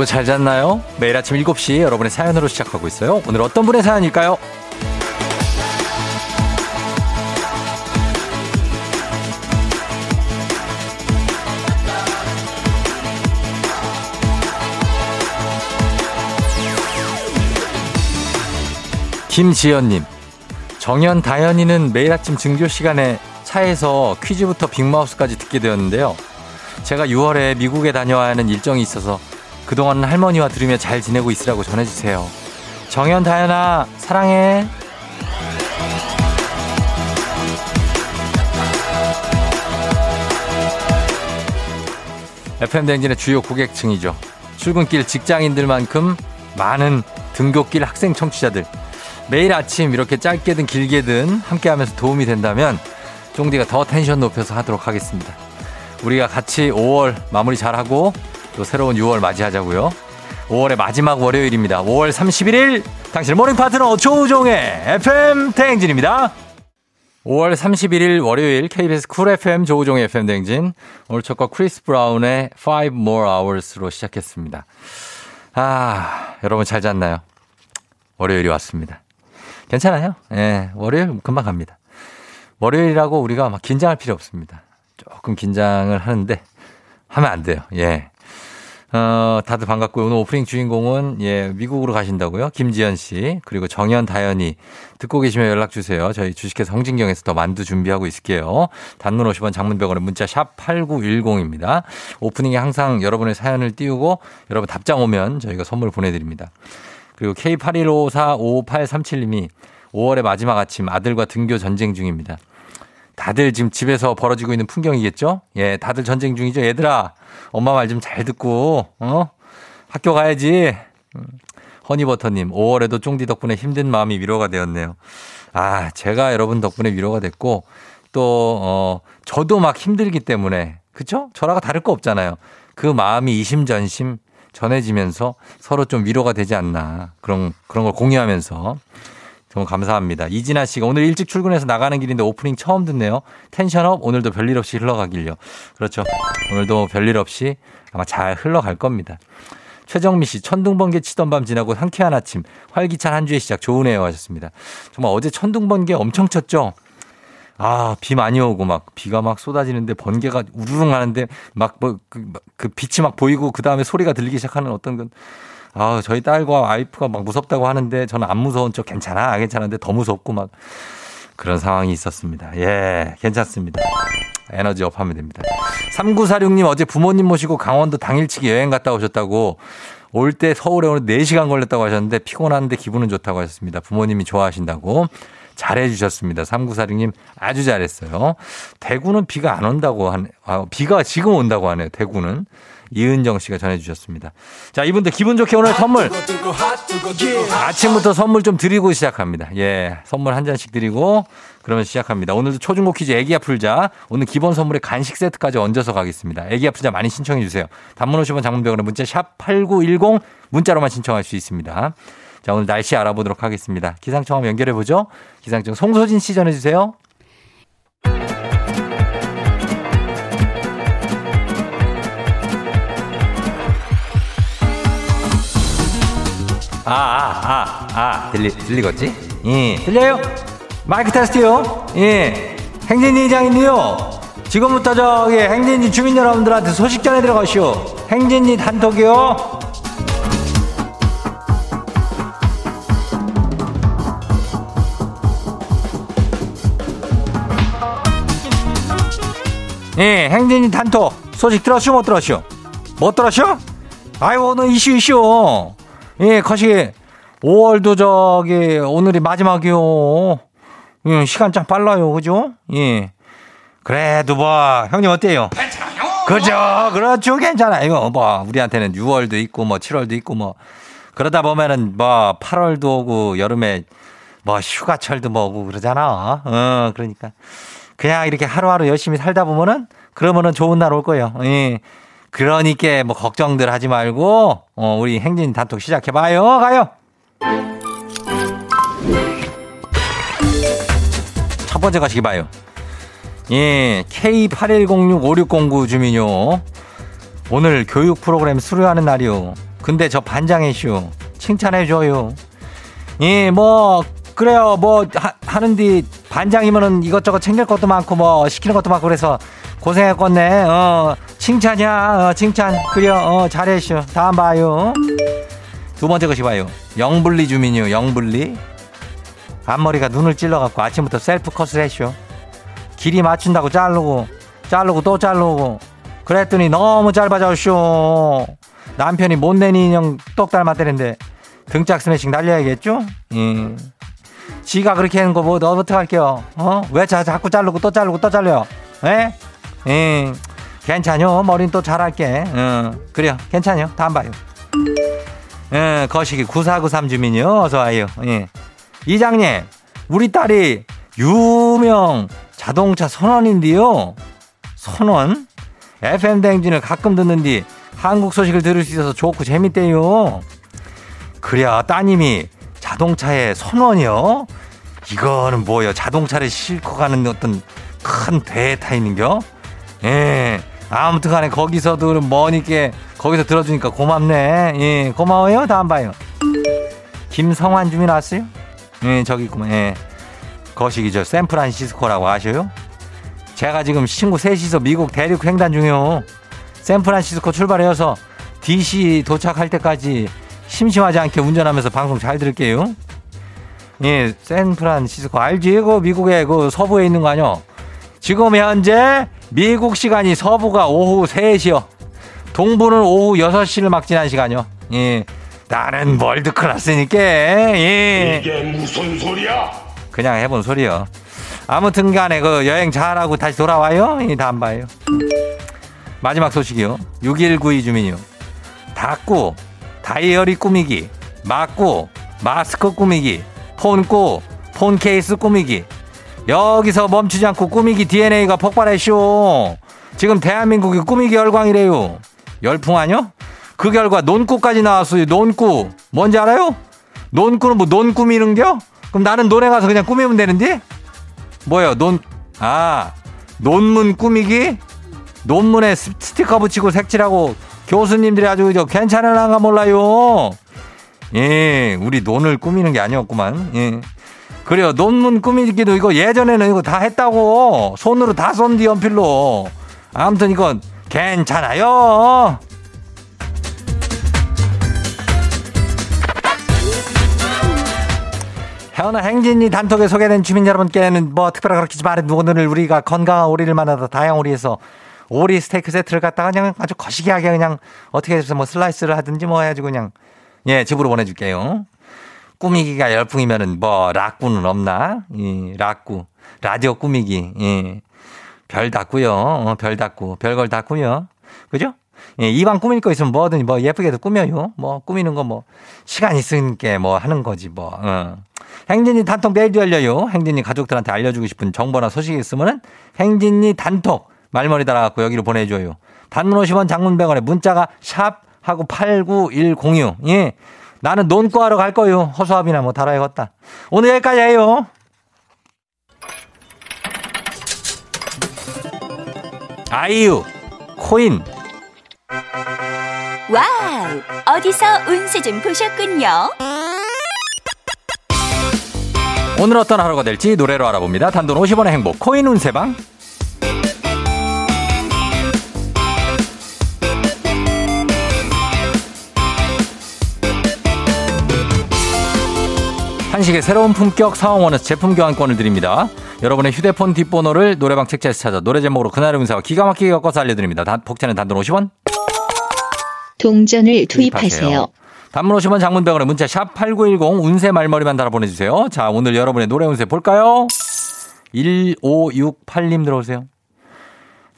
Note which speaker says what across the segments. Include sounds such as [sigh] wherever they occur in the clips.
Speaker 1: 여러분 잘 잤나요? 매일 아침 7시 여러분의 사연으로 시작하고 있어요. 오늘 어떤 분의 사연일까요? 김지연님, 정연 다현이는 매일 아침 등교 시간에 차에서 퀴즈부터 빅마우스까지 듣게 되었는데요. 제가 6월에 미국에 다녀와야 하는 일정이 있어서 그동안 할머니와 들으며 잘 지내고 있으라고 전해주세요. 정연 다현아, 사랑해. FM대행진의 주요 고객층이죠. 출근길 직장인들만큼 많은 등교길 학생 청취자들. 매일 아침 이렇게 짧게든 길게든 함께 하면서 도움이 된다면 쫑디가 더 텐션 높여서 하도록 하겠습니다. 우리가 같이 5월 마무리 잘하고 또 새로운 6월 맞이하자고요. 5월의 마지막 월요일입니다. 5월 31일 당신의 morning 파트너 조우종의 FM 대행진입니다. 5월 31일 월요일 KBS Cool FM 조우종의 FM 대행진 오늘 첫곡 Chris Brown의 5 More Hours로 시작했습니다. 아 여러분 잘 잤나요? 월요일이 왔습니다. 괜찮아요. 예, 월요일 금방 갑니다. 월요일이라고 우리가 막 긴장할 필요 없습니다. 조금 긴장을 하는데 하면 안 돼요. 예. 어, 다들 반갑고요. 오늘 오프닝 주인공은 예, 미국으로 가신다고요. 김지연 씨, 그리고 정현 다현이 듣고 계시면 연락 주세요. 저희 주식회사 홍진경에서 더 만두 준비하고 있을게요. 단문 50원 장문병원의 문자 샵 8910입니다. 오프닝에 항상 여러분의 사연을 띄우고 여러분 답장 오면 저희가 선물 보내 드립니다. 그리고 K81545837님이 5월의 마지막 아침 아들과 등교 전쟁 중입니다. 다들 지금 집에서 벌어지고 있는 풍경이겠죠? 예, 다들 전쟁 중이죠. 얘들아, 엄마 말 좀 잘 듣고, 어? 학교 가야지. 음, 허니버터님, 5월에도 쫑디 덕분에 힘든 마음이 위로가 되었네요. 아, 제가 여러분 덕분에 위로가 됐고, 또, 어, 저도 막 힘들기 때문에, 그쵸? 저라고 다를 거 없잖아요. 그 마음이 이심전심 전해지면서 서로 좀 위로가 되지 않나. 그런, 그런 걸 공유하면서. 정말 감사합니다. 이진아 씨가 오늘 일찍 출근해서 나가는 길인데 오프닝 처음 듣네요. 텐션업 오늘도 별일 없이 흘러가길요. 그렇죠. 오늘도 별일 없이 아마 잘 흘러갈 겁니다. 최정미 씨, 천둥번개 치던 밤 지나고 상쾌한 아침, 활기찬 한 주의 시작 좋으네요 하셨습니다. 정말 어제 천둥번개 엄청 쳤죠? 아, 비 많이 오고 막 비가 막 쏟아지는데 번개가 우르릉 하는데 막 뭐그 그 빛이 막 보이고 그 다음에 소리가 들리기 시작하는 어떤 건 아, 저희 딸과 와이프가 막 무섭다고 하는데 저는 안 무서운 척 괜찮아, 괜찮은데 더 무섭고 막 그런 상황이 있었습니다. 예, 괜찮습니다. 에너지 up 하면 됩니다. 3946님 어제 부모님 모시고 강원도 당일치기 여행 갔다 오셨다고 올 때 서울에 오늘 4시간 걸렸다고 하셨는데 피곤한데 기분은 좋다고 하셨습니다. 부모님이 좋아하신다고. 잘해 주셨습니다. 3946님 아주 잘했어요. 대구는 비가 안 온다고 하네. 아, 비가 지금 온다고 하네요. 대구는. 이은정 씨가 전해주셨습니다. 자, 이분들 기분 좋게 오늘 선물. 아침부터 선물 좀 드리고 시작합니다. 예. 선물 한 잔씩 드리고 그러면 시작합니다. 오늘도 초중고 퀴즈 애기야 풀자. 오늘 기본 선물에 간식 세트까지 얹어서 가겠습니다. 애기야 풀자 많이 신청해 주세요. 단문 50원 장문병원에 문자 샵 8910 문자로만 신청할 수 있습니다. 자, 오늘 날씨 알아보도록 하겠습니다. 기상청 한번 연결해 보죠. 기상청 송소진 씨 전해 주세요. 아, 아, 아, 아, 들리, 들리겠지? 예, 들려요? 마이크 테스트요? 예, 행진이 장인데요. 지금부터 저기 행진이 주민 여러분들한테 소식 전해 들어가시오. 행진이 단톡이요. 예, 행진이 단톡 소식 들었슈 못 들었슈? 못 들었슈? 아이고 오늘 이슈 이슈. 예, 거시 5월도 저기 오늘이 마지막이요. 예, 시간 참 빨라요, 그죠? 예. 그래도 뭐 형님 어때요? 괜찮아요. 그죠, 그렇죠, 괜찮아. 이거 뭐 우리한테는 6월도 있고 뭐 7월도 있고 뭐 그러다 보면은 뭐 8월도 오고 여름에 뭐 휴가철도 뭐 오고 그러잖아. 어, 그러니까 그냥 이렇게 하루하루 열심히 살다 보면은 그러면은 좋은 날 올 거예요. 예. 그러니까 뭐 걱정들 하지 말고 어, 우리 행진 단톡 시작해 봐요. 가요. 첫 번째 가시기 봐요. 예, K81065609 주민요. 오늘 교육 프로그램 수료하는 날이요. 근데 저 반장이슈. 칭찬해줘요. 예, 뭐, 그래요. 뭐, 하, 는디 반장이면은 이것저것 챙길 것도 많고, 뭐, 시키는 것도 많고, 그래서 고생했겠네. 어, 칭찬이야. 어, 칭찬. 그려. 어, 잘했슈. 다음 봐요. 두 번째 것이 봐요. 영불리 주민이요. 영불리. 앞머리가 눈을 찔러갖고 아침부터 셀프 컷을 했쇼. 길이 맞춘다고 자르고, 자르고 또 자르고. 그랬더니 너무 짧아졌쇼. 남편이 못내니 인형 똑 닮았다는데 등짝 스매싱 날려야겠죠? 예. 지가 그렇게 하는 거 뭐, 너 어떻게 할게요? 어? 왜 자, 자꾸 자르고 또 자르고 또 잘려요? 예? 예. 괜찮요. 머리는 또 잘할게. 어, 그래요. 괜찮요. 다음 봐요. 예, 거시기 9493 주민요. 어서 와요. 예. 이장님, 우리 딸이 유명 자동차 선원인데요. 선원? FM 댕진을 가끔 듣는디 한국 소식을 들을 수 있어서 좋고 재밌대요. 그래야 따님이 자동차의 선원이요? 이거는 뭐요? 자동차를 싣고 가는 어떤 큰 대타임인겨? 예. 아무튼 간에 거기서도 머니께 거기서 들어주니까 고맙네. 예, 고마워요. 다음 봐요. 김성환 주민 왔어요? 예, 저기 있구만. 예. 거시기죠. 샌프란시스코라고 아셔요? 제가 지금 친구 셋이서 미국 대륙 횡단 중이요. 샌프란시스코 출발해서 DC 도착할 때까지 심심하지 않게 운전하면서 방송 잘 들을게요. 예, 샌프란시스코 알지? 그 미국의 그 서부에 있는 거 아니요? 지금 현재 미국 시간이 서부가 오후 3시요. 동부는 오후 6시를 막 지난 시간이요. 예. 나는 월드 클래스니까. 예.
Speaker 2: 이게 무슨 소리야?
Speaker 1: 그냥 해본 소리요. 아무튼 간에 그 여행 잘하고 다시 돌아와요. 이 다음 봐요. 마지막 소식이요. 6192 주민이요. 닫고 다이어리 꾸미기, 맞고 마스크 꾸미기, 폰꾸, 폰 케이스 꾸미기. 여기서 멈추지 않고 꾸미기 DNA가 폭발했쇼. 지금 대한민국이 꾸미기 열광이래요. 열풍 아니요? 그 결과 논꾸까지 나왔어요. 논꾸. 뭔지 알아요? 논꾸는 뭐 논 꾸미는겨? 그럼 나는 논에 가서 그냥 꾸미면 되는데? 뭐예요? 논, 아, 논문 꾸미기? 논문에 스티커 붙이고 색칠하고 교수님들이 아주 저 괜찮을랑가 몰라요. 예, 우리 논을 꾸미는 게 아니었구만. 예. 그래요. 논문 꾸미기도 이거 예전에는 이거 다 했다고. 손으로 다 쏜디 연필로. 아무튼 이건 괜찮아요. 현아 행진이 단톡에 소개된 주민 여러분께는 뭐 특별하게 그렇게 말해 오늘 우리가 건강한 오리를 만나다 다양 오리에서 오리 스테이크 세트를 갖다가 그냥 아주 거시기하게 그냥 어떻게 해서 뭐 슬라이스를 하든지 뭐 해가지고 그냥 예 집으로 보내줄게요. 꾸미기가 열풍이면은 뭐 라꾸는 없나? 이 라꾸 라디오 꾸미기 예. 별 닫고요. 어, 별 닫고 별걸 닫고요. 그죠? 예, 이방 꾸밀 거 있으면 뭐든 뭐 예쁘게도 꾸며요. 뭐 꾸미는 거 뭐 시간 있으니까 뭐 하는 거지 뭐. 어. 행진이 단톡 내일도 열려요. 행진이 가족들한테 알려주고 싶은 정보나 소식이 있으면은 행진이 단톡 말머리 달아갖고 여기로 보내줘요. 단문 50원 장문 100원에 문자가 샵 하고 89106. 예. 나는 논구하러 갈 거요. 허수아비나 뭐 달아야 겠다. 오늘 여기까지 해요. 아이유, 코인.
Speaker 3: Wow! 어디서 운세 좀 보셨군요.
Speaker 1: 오늘 어떤 하루가 될지 노래로 알아봅니다. 단돈 50원의 행복 코인 운세방. 한식의 새로운 품격 사원원에서 제품 교환권을 드립니다. 여러분의 휴대폰 뒷번호를 노래방 책자에서 찾아 노래 제목으로 그날의 운세와 기가 막히게 엮어서 알려드립니다. 복제는 단돈 50원.
Speaker 4: 동전을 투입하세요.
Speaker 1: 단문 50원 장문 100원에 문자 샵 8910 운세 말머리만 달아 보내주세요. 자, 오늘 여러분의 노래 운세 볼까요? 1568님 들어오세요.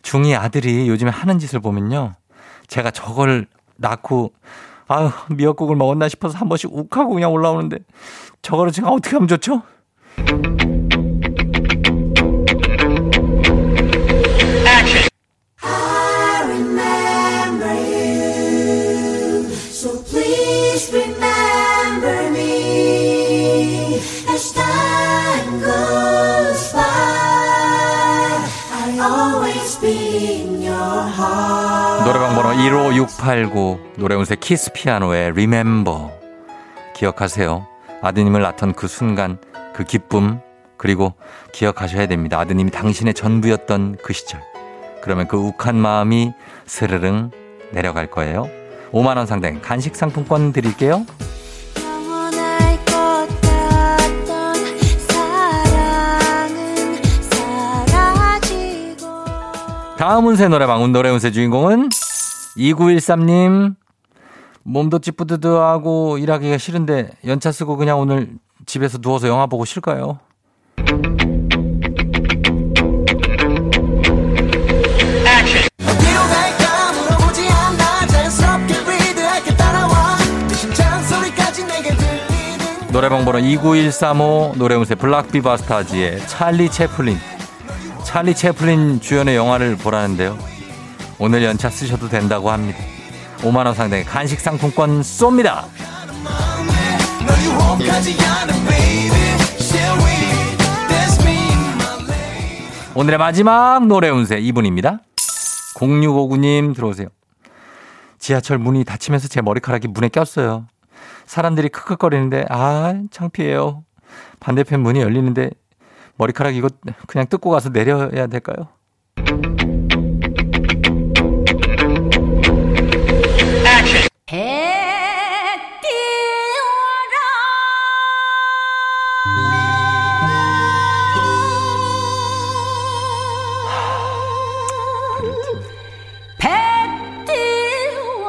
Speaker 1: 중이 아들이 요즘에 하는 짓을 보면요. 제가 저걸 낳고 아유 미역국을 먹었나 싶어서 한 번씩 욱하고 그냥 올라오는데 저거를 제가 어떻게 하면 좋죠? 노래방 번호 15689 노래운세 키스피아노의 Remember 기억하세요. 아드님을 낳던 그 순간 그 기쁨 그리고 기억하셔야 됩니다. 아드님이 당신의 전부였던 그 시절. 그러면 그 욱한 마음이 스르릉 내려갈 거예요. 5만 원 상당 간식 상품권 드릴게요. 다음 운세 노래방 노래 운세 주인공은 2913님 몸도 찌뿌드드하고 일하기가 싫은데 연차 쓰고 그냥 오늘 집에서 누워서 영화 보고 쉴까요? 노래방 번호 29135 노래운세 블락비바스타즈의 찰리 채플린 찰리 채플린 주연의 영화를 보라는데요. 오늘 연차 쓰셔도 된다고 합니다. 5만원 상당의 간식 상품권 쏩니다. 오늘의 마지막 노래 운세 2분입니다. 0659님 들어오세요. 지하철 문이 닫히면서 제 머리카락이 문에 꼈어요. 사람들이 크크거리는데 아 창피해요. 반대편 문이 열리는데 머리카락 이거 그냥 뜯고 가서 내려야 될까요?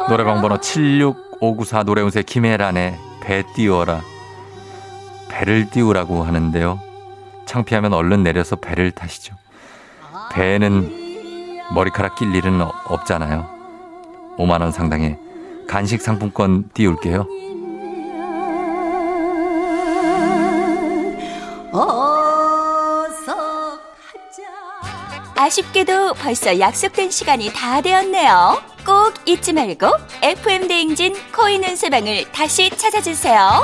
Speaker 1: 노래방 번호 76594 노래운세 김혜란의 배 띄워라. 배를 띄우라고 하는데요. 창피하면 얼른 내려서 배를 타시죠. 배에는 머리카락 낄 일은 없잖아요. 5만원 상당의 간식 상품권 띄울게요.
Speaker 3: 아쉽게도 벌써 약속된 시간이 다 되었네요. 꼭 잊지 말고 FM 대행진 코인 은세방을 다시 찾아주세요.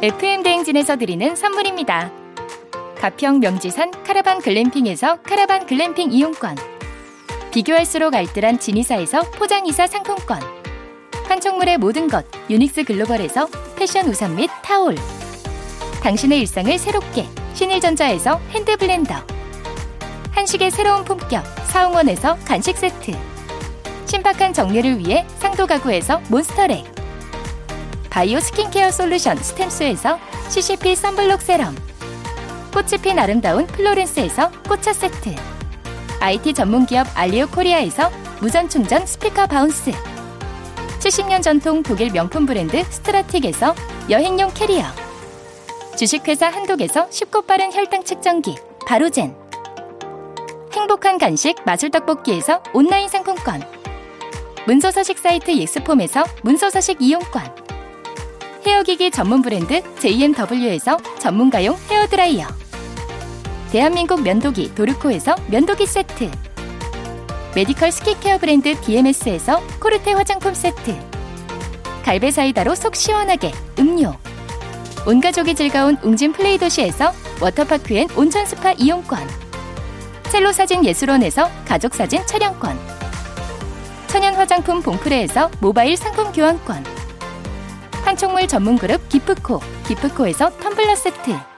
Speaker 2: FM 대행진에서 드리는 선물입니다. 가평 명지산 카라반 글램핑에서 카라반 글램핑 이용권. 비교할수록 알뜰한 진이사에서 포장이사 상품권. 판촉물의 모든 것 유닉스 글로벌에서 패션 우산 및 타올. 당신의 일상을 새롭게 신일전자에서 핸드블렌더. 한식의 새로운 품격 사옹원에서 간식 세트. 신박한 정리를 위해 상도 가구에서 몬스터렉. 바이오 스킨케어 솔루션 스템스에서 CCP 선블록 세럼 꽃이 핀 아름다운 플로렌스에서 꽃차 세트 IT 전문 기업 알리오 코리아에서 무선 충전 스피커 바운스. 70년 전통 독일 명품 브랜드 스트라틱에서 여행용 캐리어. 주식회사 한독에서 쉽고 빠른 혈당 측정기 바로젠. 행복한 간식 마술 떡볶이에서 온라인 상품권. 문서서식 사이트 예스폼에서 문서서식 이용권. 헤어기기 전문 브랜드 JMW에서 전문가용 헤어드라이어 대한민국 면도기 도르코에서 면도기 세트. 메디컬 스킨케어 브랜드 DMS에서 코르테 화장품 세트. 갈배 사이다로 속 시원하게 음료. 온가족이 즐거운 웅진 플레이 도시에서 워터파크 and 온천 스파 이용권. 첼로 사진 예술원에서 가족 사진 촬영권. 천연 화장품 봉프레에서 모바일 상품 교환권. 판촉물 전문 그룹 기프코, 기프코에서 텀블러 세트.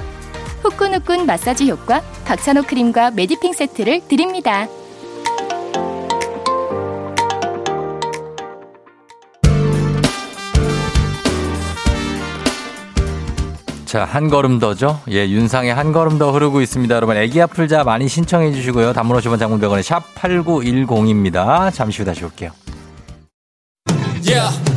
Speaker 2: 후끈후끈 마사지 효과 박찬호 크림과 메디핑 세트를 드립니다.
Speaker 1: 자, 한 걸음 더죠? 예, 윤상의 한 걸음 더 흐르고 있습니다. 여러분, 애기 아플자 많이 신청해 주시고요. 단문 50원 장문병원의 샵 8910입니다. 잠시 후 다시 올게요. Yeah.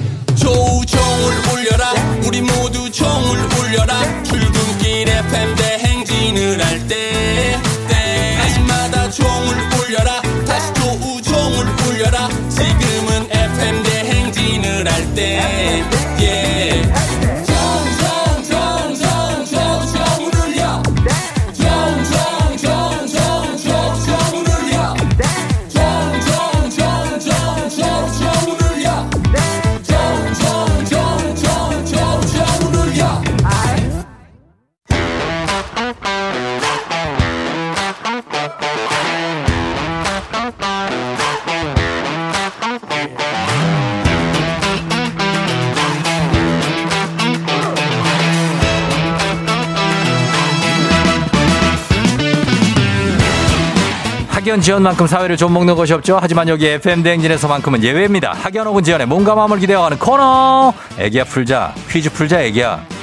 Speaker 1: 학연 지원만큼 사회를 좀 먹는 것이 없죠. 하지만 여기 FM 대행진에서만큼은 예외입니다. 학연 혹은 지원의 몸과 마음을 기대어가는 코너. 애기야 풀자. 퀴즈 풀자 애기야.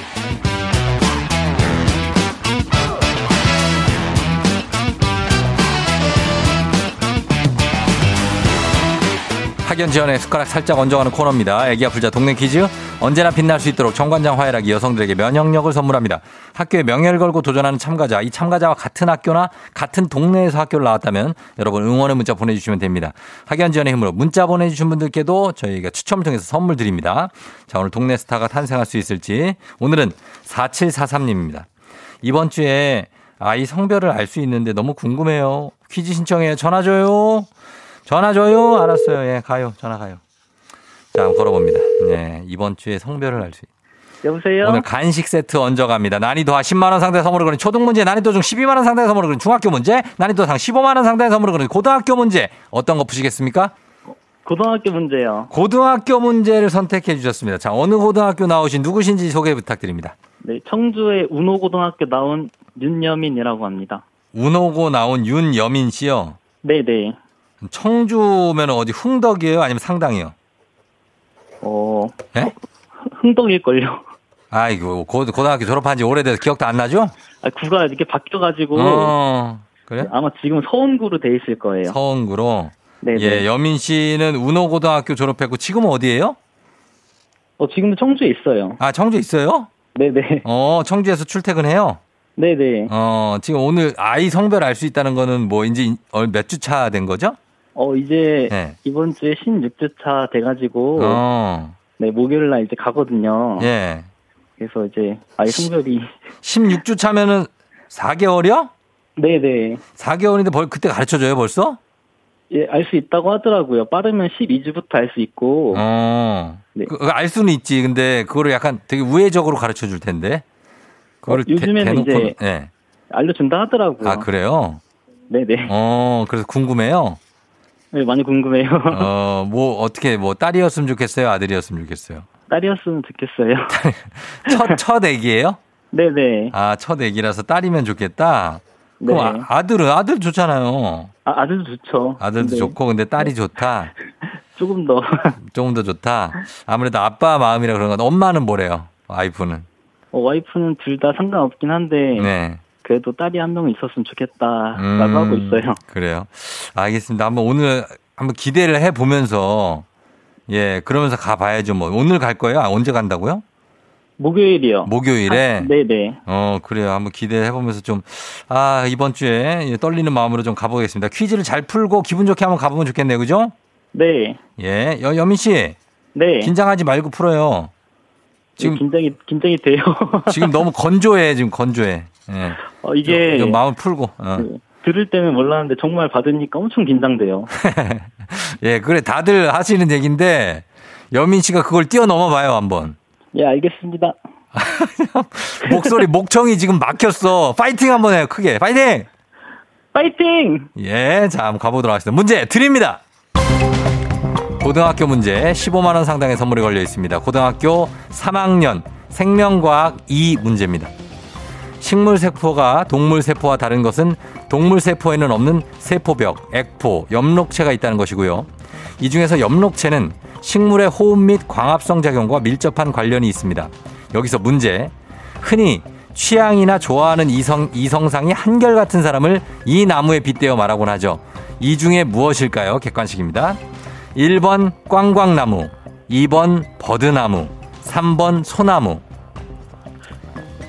Speaker 1: 학연 지원의 숟가락 살짝 얹어가는 코너입니다. 애기야 풀자 동네 퀴즈. 언제나 빛날 수 있도록 정관장 화해락이 여성들에게 면역력을 선물합니다. 학교에 명예를 걸고 도전하는 참가자, 이 참가자와 같은 학교나 같은 동네에서 학교를 나왔다면 여러분 응원의 문자 보내주시면 됩니다. 학연 지원의 힘으로 문자 보내주신 분들께도 저희가 추첨을 통해서 선물 드립니다. 자, 오늘 동네 스타가 탄생할 수 있을지. 오늘은 4743님입니다. 이번 주에 아이 성별을 알 수 있는데 너무 궁금해요. 퀴즈 신청해요. 전화 줘요. 전화 줘요. 알았어요. 예, 가요. 전화 가요. 자, 한번 걸어봅니다. 예, 이번 주에 성별을 알 수. 있
Speaker 4: 여보세요?
Speaker 1: 오늘 간식 세트 얹어갑니다. 난이도 하 10만 원 상대 선물을 거는 초등 문제, 난이도 중 12만 원 상대 선물을 거는 중학교 문제, 난이도 상 15만 원 상대 선물을 거는 고등학교 문제. 어떤 거 푸시겠습니까?
Speaker 4: 고등학교 문제요.
Speaker 1: 고등학교 문제를 선택해 주셨습니다. 자, 어느 고등학교 나오신 누구신지 소개 부탁드립니다.
Speaker 4: 네, 청주의 운호고등학교 나온 윤여민이라고 합니다.
Speaker 1: 운오고 나온 윤여민 씨요.
Speaker 4: 네네.
Speaker 1: 청주면 어디 흥덕이에요? 아니면 상당이요?
Speaker 4: 어,
Speaker 1: 예?
Speaker 4: 흥덕일걸요.
Speaker 1: 아이고, 고, 고등학교 졸업한 지 오래돼서 기억도 안 나죠?
Speaker 4: 아, 구가 이렇게 바뀌어가지고.
Speaker 1: 어, 그래?
Speaker 4: 아마 지금 서원구로 돼 있을 거예요.
Speaker 1: 서원구로.
Speaker 4: 네네.
Speaker 1: 예, 여민 씨는 운호고등학교 졸업했고 지금은 어디예요?
Speaker 4: 어, 지금도 청주에 있어요.
Speaker 1: 아, 청주 있어요?
Speaker 4: 네네.
Speaker 1: 어, 청주에서 출퇴근해요?
Speaker 4: 네네.
Speaker 1: 어, 지금 오늘 아이 성별 알 수 있다는 거는 뭐 이제 몇주 차 된 거죠?
Speaker 4: 어, 이제
Speaker 1: 네.
Speaker 4: 이번 주에 16주차 돼가지고.
Speaker 1: 어,
Speaker 4: 네, 목요일 날 이제 가거든요.
Speaker 1: 예.
Speaker 4: 그래서 이제 아이 성별이.
Speaker 1: 16주 차면은 4개월이요?
Speaker 4: 네 네.
Speaker 1: 4개월인데 벌, 그때 가르쳐 줘요, 벌써?
Speaker 4: 예, 알 수 있다고 하더라고요. 빠르면 12주부터 알 수 있고.
Speaker 1: 어.
Speaker 4: 네.
Speaker 1: 그, 알 수는 있지. 근데 그거를 약간 되게 우회적으로 가르쳐 줄 텐데. 그거를
Speaker 4: 어, 요즘에는
Speaker 1: 대, 대놓고,
Speaker 4: 이제
Speaker 1: 예.
Speaker 4: 알려준다 하더라고요.
Speaker 1: 아, 그래요?
Speaker 4: 네네.
Speaker 1: 어, 그래서 궁금해요.
Speaker 4: 네, 많이 궁금해요. [laughs]
Speaker 1: 어, 뭐, 어떻게, 뭐, 딸이었으면 좋겠어요? 아들이었으면 좋겠어요?
Speaker 4: 딸이었으면 좋겠어요. [laughs]
Speaker 1: 첫, 첫 애기예요
Speaker 4: 네네.
Speaker 1: 아, 첫 애기라서 딸이면 좋겠다?
Speaker 4: 네.
Speaker 1: 그럼 아, 아들은, 아들 좋잖아요.
Speaker 4: 아, 아들도 좋죠.
Speaker 1: 아들도
Speaker 4: 근데
Speaker 1: 좋고, 근데 딸이 좋다. [laughs]
Speaker 4: 조금 더.
Speaker 1: 조금 더 좋다. 아무래도 아빠 마음이라 그런 건 엄마는 뭐래요? 와이프는.
Speaker 4: 어, 와이프는 둘 다 상관없긴 한데.
Speaker 1: 네.
Speaker 4: 그래도 딸이 한명 있었으면 좋겠다라고
Speaker 1: 음,
Speaker 4: 하고 있어요.
Speaker 1: 그래요. 알겠습니다. 한번 오늘 한번 기대를 해 보면서 예, 그러면서 가 봐야죠. 뭐 오늘 갈 거예요? 아, 언제 간다고요?
Speaker 4: 목요일이요.
Speaker 1: 목요일에.
Speaker 4: 아, 네네.
Speaker 1: 어, 그래요. 한번 기대해 보면서 좀 아, 이번 주에 예, 떨리는 마음으로 좀 가보겠습니다. 퀴즈를 잘 풀고 기분 좋게 한번 가보면 좋겠네요. 그죠?
Speaker 4: 네.
Speaker 1: 예. 여, 여민 씨.
Speaker 4: 네.
Speaker 1: 긴장하지 말고 풀어요. 지금
Speaker 4: 지금 긴장이 긴장이 돼요.
Speaker 1: 지금 너무 건조해. 지금 건조해. 예.
Speaker 4: 어, 이게
Speaker 1: 좀 마음을 풀고. 어.
Speaker 4: 그, 들을 때는 몰랐는데 정말 받으니까 엄청 긴장돼요. [laughs]
Speaker 1: 예, 그래 다들 하시는 얘기인데 여민 씨가 그걸 뛰어넘어 봐요, 한번.
Speaker 4: 예, 알겠습니다. [laughs]
Speaker 1: 목소리 목청이 지금 막혔어. 파이팅 한번 해요. 크게. 파이팅!
Speaker 4: 파이팅!
Speaker 1: 예, 자, 한번 가보도록 하겠습니다. 문제 드립니다. 고등학교 문제 15만 원 상당의 선물이 걸려 있습니다. 고등학교 3학년 생명과학 2 문제입니다. 식물 세포가 동물 세포와 다른 것은 동물 세포에는 없는 세포벽, 액포, 엽록체가 있다는 것이고요. 이 중에서 엽록체는 식물의 호흡 및 광합성 작용과 밀접한 관련이 있습니다. 여기서 문제. 흔히 취향이나 좋아하는 이성, 이성상이 한결같은 사람을 이 나무에 빗대어 말하곤 하죠. 이 중에 무엇일까요? 객관식입니다. 1번 꽝꽝나무, 2번 버드나무, 3번 소나무.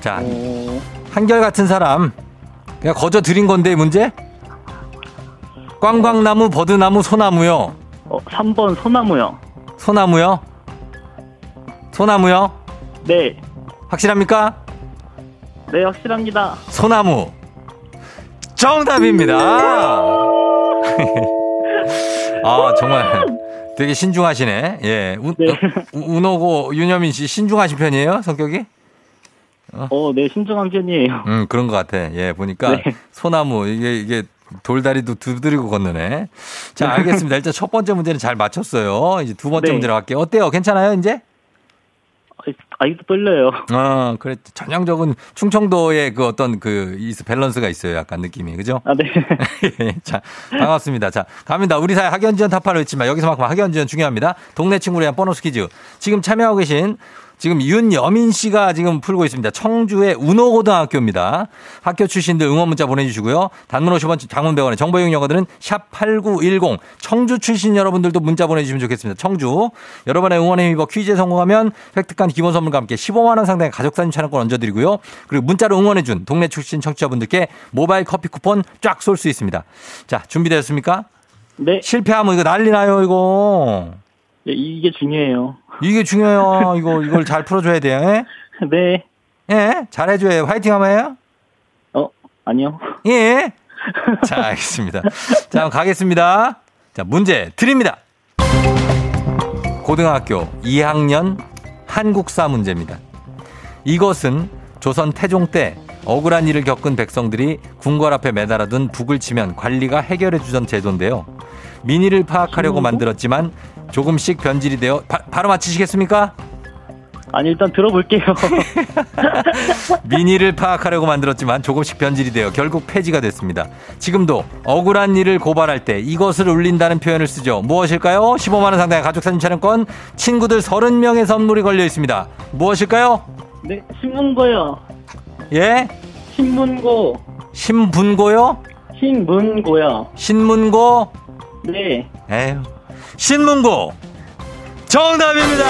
Speaker 1: 자,
Speaker 4: 어,
Speaker 1: 한결같은 사람. 그냥 거저 드린 건데 문제? 꽝꽝나무, 버드나무, 소나무요.
Speaker 4: 어, 3번 소나무요.
Speaker 1: 소나무요? 소나무요?
Speaker 4: 네.
Speaker 1: 확실합니까?
Speaker 4: 네, 확실합니다.
Speaker 1: 소나무. 정답입니다. [laughs] 아, 정말 되게 신중하시네. 예. 우,
Speaker 4: 네.
Speaker 1: 우- 운호고 윤여민 씨 신중하신 편이에요? 성격이?
Speaker 4: 어, 네, 신중한 편이에요.
Speaker 1: 음, 그런 것 같아. 예, 보니까
Speaker 4: 네.
Speaker 1: 소나무, 이게, 이게 돌다리도 두드리고 걷느네. 자, 알겠습니다. 일단 첫 번째 문제는 잘 맞췄어요. 이제 두 번째
Speaker 4: 네.
Speaker 1: 문제로 갈게요. 어때요? 괜찮아요, 이제?
Speaker 4: 아직도 떨려요.
Speaker 1: 어, 그래. 전형적인 충청도의 그 어떤 그 밸런스가 있어요. 약간 느낌이. 그죠?
Speaker 4: 아, 네. [laughs]
Speaker 1: 자, 반갑습니다. 자, 갑니다. 우리 사회 학연 지원 타파를 했지만 여기서만큼 학연 지원 중요합니다. 동네 친구를 위한 보너스 퀴즈. 지금 참여하고 계신 지금 윤여민 씨가 지금 풀고 있습니다. 청주의 운호고등학교입니다. 학교 출신들 응원 문자 보내주시고요. 단문 50원 장문 100원의 정보 이용료가들은 샵8910 청주 출신 여러분들도 문자 보내주시면 좋겠습니다. 청주. 여러분의 응원에 힘입어 퀴즈에 성공하면 획득한 기본 선물과 함께 15만 원 상당의 가족사진 촬영권 얹어드리고요. 그리고 문자로 응원해준 동네 출신 청취자분들께 모바일 커피 쿠폰 쫙 쏠 수 있습니다. 자, 준비되셨습니까?
Speaker 4: 네.
Speaker 1: 실패하면 이거 난리 나요, 이거.
Speaker 4: 네, 이게 중요해요.
Speaker 1: 이게 중요해요. 이거, 이걸 잘 풀어줘야 돼요. 예?
Speaker 4: 네.
Speaker 1: 예? 잘해줘요. 화이팅 한번 해요?
Speaker 4: 어, 아니요.
Speaker 1: 예? 자, 알겠습니다. 자, 가겠습니다. 자, 문제 드립니다. 고등학교 2학년 한국사 문제입니다. 이것은 조선 태종 때 억울한 일을 겪은 백성들이 궁궐 앞에 매달아둔 북을 치면 관리가 해결해 주던 제도인데요. 민의를 파악하려고 만들었지만 조금씩 변질이 되어 바, 바로 맞히시겠습니까?
Speaker 4: 아니, 일단 들어볼게요. [laughs]
Speaker 1: 민의를 파악하려고 만들었지만 조금씩 변질이 되어 결국 폐지가 됐습니다. 지금도 억울한 일을 고발할 때 이것을 울린다는 표현을 쓰죠. 무엇일까요? 15만 원 상당의 가족 사진 촬영권, 친구들 30명의 선물이 걸려 있습니다. 무엇일까요?
Speaker 4: 네, 신문고요.
Speaker 1: 예?
Speaker 4: 신문고.
Speaker 1: 신분고요?
Speaker 4: 신문고요.
Speaker 1: 신문고?
Speaker 4: 네.
Speaker 1: 에휴. 신문고. 정답입니다.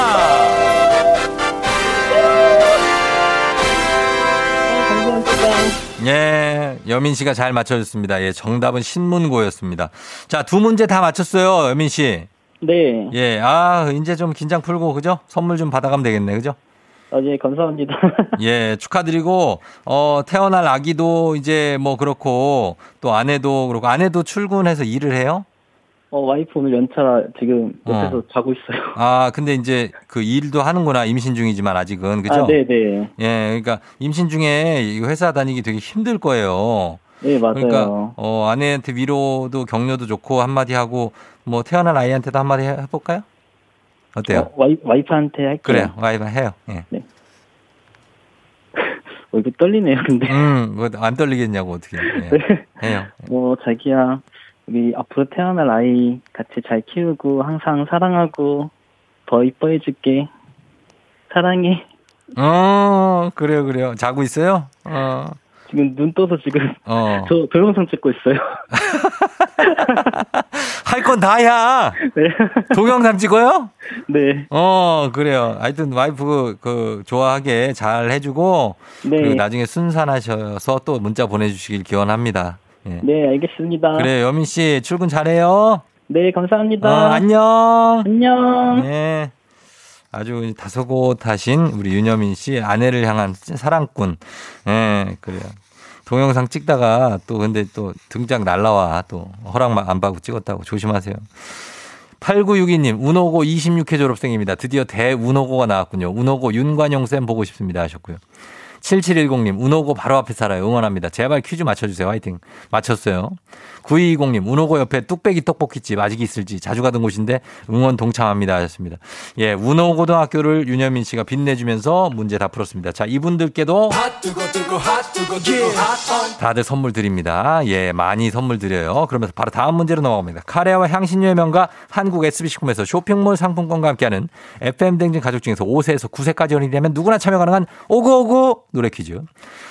Speaker 1: 예, 여민 씨가 잘 맞춰줬습니다. 예, 정답은 신문고였습니다. 자, 두 문제 다 맞췄어요, 여민 씨.
Speaker 4: 네.
Speaker 1: 예, 아, 이제 좀 긴장 풀고, 그죠? 선물 좀 받아가면 되겠네, 그죠?
Speaker 4: 아, 예, 감사합니다. [laughs]
Speaker 1: 예, 축하드리고, 어, 태어날 아기도 이제 뭐 그렇고, 또 아내도 그렇고, 아내도 출근해서 일을 해요?
Speaker 4: 어, 와이프 오늘 연차 지금 옆에서
Speaker 1: 어.
Speaker 4: 자고 있어요.
Speaker 1: 아, 근데 이제 그 일도 하는구나. 임신 중이지만 아직은. 그죠?
Speaker 4: 아, 네네.
Speaker 1: 예, 그러니까 임신 중에 이 회사 다니기 되게 힘들 거예요.
Speaker 4: 네, 맞아요.
Speaker 1: 그러니까 어 아내한테 위로도 격려도 좋고 한마디 하고 뭐 태어난 아이한테도 한마디 해- 해볼까요? 어때요?
Speaker 4: 어, 와이, 와이프한테 할게요.
Speaker 1: 그래요, 와이프 해요. 예. [laughs]
Speaker 4: 어, 이거 떨리네요, 근데.
Speaker 1: 음, 뭐 안 떨리겠냐고 어떻게 예. [laughs]
Speaker 4: 네.
Speaker 1: 해요.
Speaker 4: 뭐, 자기야, 우리 앞으로 태어날 아이 같이 잘 키우고, 항상 사랑하고, 더 이뻐해줄게. 사랑해.
Speaker 1: 어, 그래요, 그래요. 자고 있어요? 어,
Speaker 4: 지금 눈 떠서 지금,
Speaker 1: 어. [laughs]
Speaker 4: 저 동영상 찍고 있어요.
Speaker 1: 할 건 다야. [laughs]
Speaker 4: 네.
Speaker 1: 동영상 찍어요?
Speaker 4: 네.
Speaker 1: 어, 그래요. 하여튼 와이프 그, 그 좋아하게 잘 해주고
Speaker 4: 네.
Speaker 1: 그리고 나중에 순산하셔서 또 문자 보내주시길 기원합니다. 예.
Speaker 4: 네, 알겠습니다.
Speaker 1: 그래요, 여민 씨 출근 잘해요.
Speaker 4: 네, 감사합니다.
Speaker 1: 어, 안녕.
Speaker 4: 안녕.
Speaker 1: 네. 아주 다소곳하신 우리 윤여민 씨 아내를 향한 사랑꾼. 예, 그래요. 동영상 찍다가 또 근데 또 등장 날라와 또 허락만 안 받고 찍었다고 조심하세요. 8962님, 운호고 26회 졸업생입니다. 드디어 대운호고가 나왔군요. 운호고 윤관용 쌤 보고 싶습니다. 하셨고요. 7710님, 운호고 바로 앞에 살아요. 응원합니다. 제발 퀴즈 맞춰주세요. 화이팅. 맞췄어요. 9220님, 운호고 옆에 뚝배기 떡볶이집 아직 있을지 자주 가던 곳인데 응원 동참합니다. 하셨습니다. 예, 운호고등학교를 윤여민 씨가 빛내주면서 문제 다 풀었습니다. 자, 이분들께도 다들 선물 드립니다. 예, 많이 선물 드려요. 그러면서 바로 다음 문제로 넘어갑니다. 카레와 향신료의 명가 한국 SB식품에서 쇼핑몰 상품권과 함께하는 FM댕진 가족 중에서 5세에서 9세까지 어린이 되면 누구나 참여 가능한 오구오구 노래 퀴즈.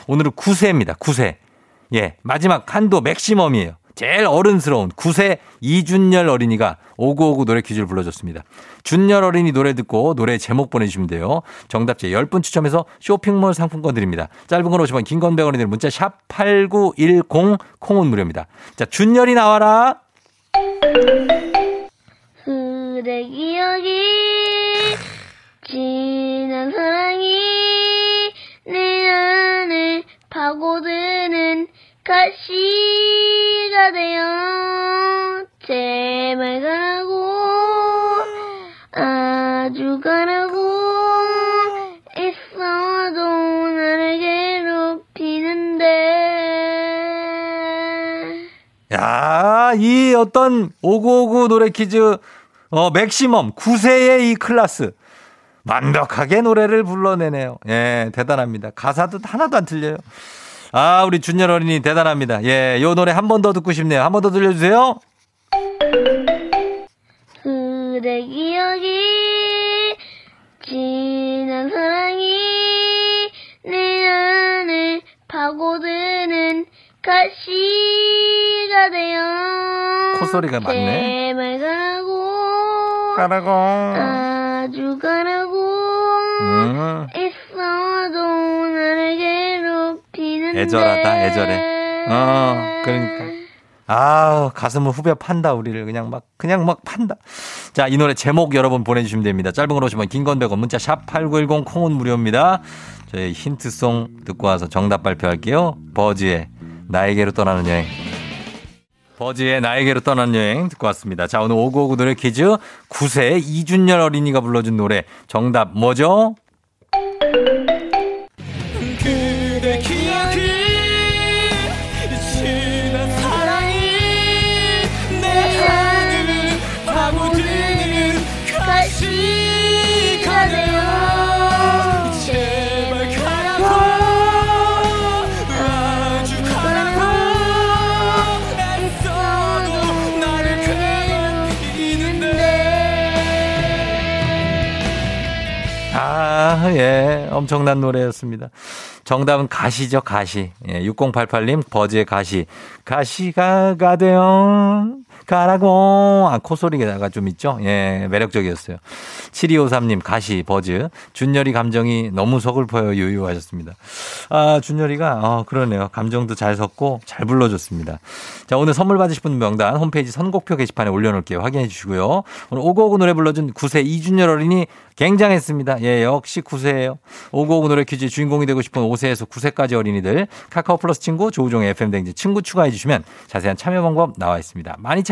Speaker 1: 오늘은 9세입니다. 9세. 예, 마지막 한도 맥시멈이에요. 제일 어른스러운 9세 이준열 어린이가 오구오구 노래 퀴즈를 불러줬습니다. 준열 어린이 노래 듣고 노래 제목 보내주시면 돼요. 정답자 10분 추첨해서 쇼핑몰 상품권 드립니다. 짧은 건 50원, 긴 건 100원이 드는 문자 샵 8910 콩은 무료입니다. 자, 준열이 나와라.
Speaker 5: 그대 기억이 지난 사랑이 파고드는 가시가 되어 제발 가라고 아주 가라고 있어도 나를 괴롭히는데
Speaker 1: 야, 이 어떤 오구오구 노래 퀴즈, 어, 맥시멈, 9세의 이 클라스. 완벽하게 노래를 불러내네요. 예, 대단합니다. 가사도 하나도 안 틀려요. 아, 우리 준열 어린이 대단합니다. 예, 요 노래 한 번 더 듣고 싶네요. 한 번 더 들려주세요.
Speaker 5: 그대 기억이 지난 사랑이 내 안을 파고드는 가시가 되어
Speaker 1: 콧소리가 많네.
Speaker 5: 제발 가라고
Speaker 1: 가라고.
Speaker 5: 아주 가라고
Speaker 1: 음,
Speaker 5: 있어도 나를 괴롭히는데
Speaker 1: 애절하다, 애절해. 어, 그러니까. 아 가슴을 후벼 판다, 우리를. 그냥 막, 그냥 막 판다. 자, 이 노래 제목 여러분 보내주시면 됩니다. 짧은 걸 오시면 긴건 100원, 문자 샵8910 콩은 무료입니다. 저희 힌트송 듣고 와서 정답 발표할게요. 버즈의 나에게로 떠나는 여행. 버즈의 나에게로 떠나는 여행 듣고 왔습니다. 자, 오늘 오고오고 노래 퀴즈 9세 이준열 어린이가 불러준 노래 정답 뭐죠? [laughs] 예. 엄청난 노래였습니다. 정답은 가시죠, 가시. 예, 6088님, 버즈의 가시. 가시가 가대요. 가라고. 아, 콧소리가 좀 있죠? 예, 매력적이었어요. 7253님, 가시, 버즈. 준열이 감정이 너무 서글퍼요, 유유하셨습니다. 아, 준열이가, 어, 그러네요. 감정도 잘 섰고, 잘 불러줬습니다. 자, 오늘 선물 받으실 분 명단 홈페이지 선곡표 게시판에 올려놓을게요. 확인해 주시고요. 오늘 오고오고 노래 불러준 9세 이준열 어린이 굉장했습니다. 예, 역시 9세예요. 오고오고 노래 퀴즈 주인공이 되고 싶은 5세에서 9세까지 어린이들 카카오 플러스 친구 조우종의 FM 댕지 친구 추가해 주시면 자세한 참여 방법 나와 있습니다. 많이 참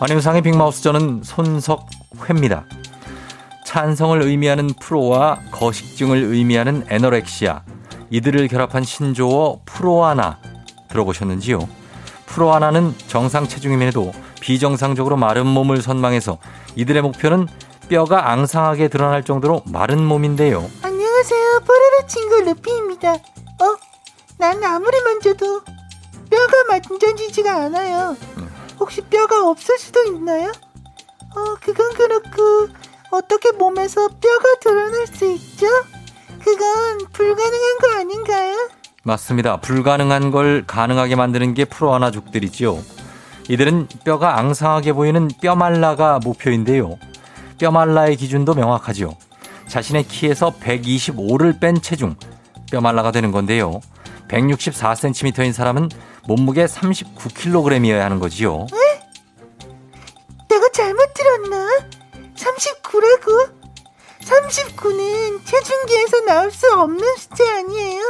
Speaker 1: 안녕상의 빅마우스 저는 손석회입니다. 찬성을 의미하는 프로와 거식증을 의미하는 에너렉시아 이들을 결합한 신조어 프로아나 들어보셨는지요? 프로아나는 정상 체중임에도 비정상적으로 마른 몸을 선망해서 이들의 목표는 뼈가 앙상하게 드러날 정도로 마른 몸인데요.
Speaker 6: 안녕하세요. 뽀로로 친구 루피입니다. 어? 난 아무리 만져도 뼈가 만져지지가 않아요. 혹시 뼈가 없을 수도 있나요? 어, 그건 그렇고 어떻게 몸에서 뼈가 드러날 수 있죠? 그건 불가능한 거 아닌가요?
Speaker 1: 맞습니다. 불가능한 걸 가능하게 만드는 게 프로아나족들이지요. 이들은 뼈가 앙상하게 보이는 뼈말라가 목표인데요. 뼈말라의 기준도 명확하지요. 자신의 키에서 125를 뺀 체중, 뼈말라가 되는 건데요. 164cm인 사람은 몸무게 39kg이어야 하는 거지요.
Speaker 6: 내가 잘못 들었나? 39라고? 39는 체중계에서 나올 수 없는 숫자 아니에요?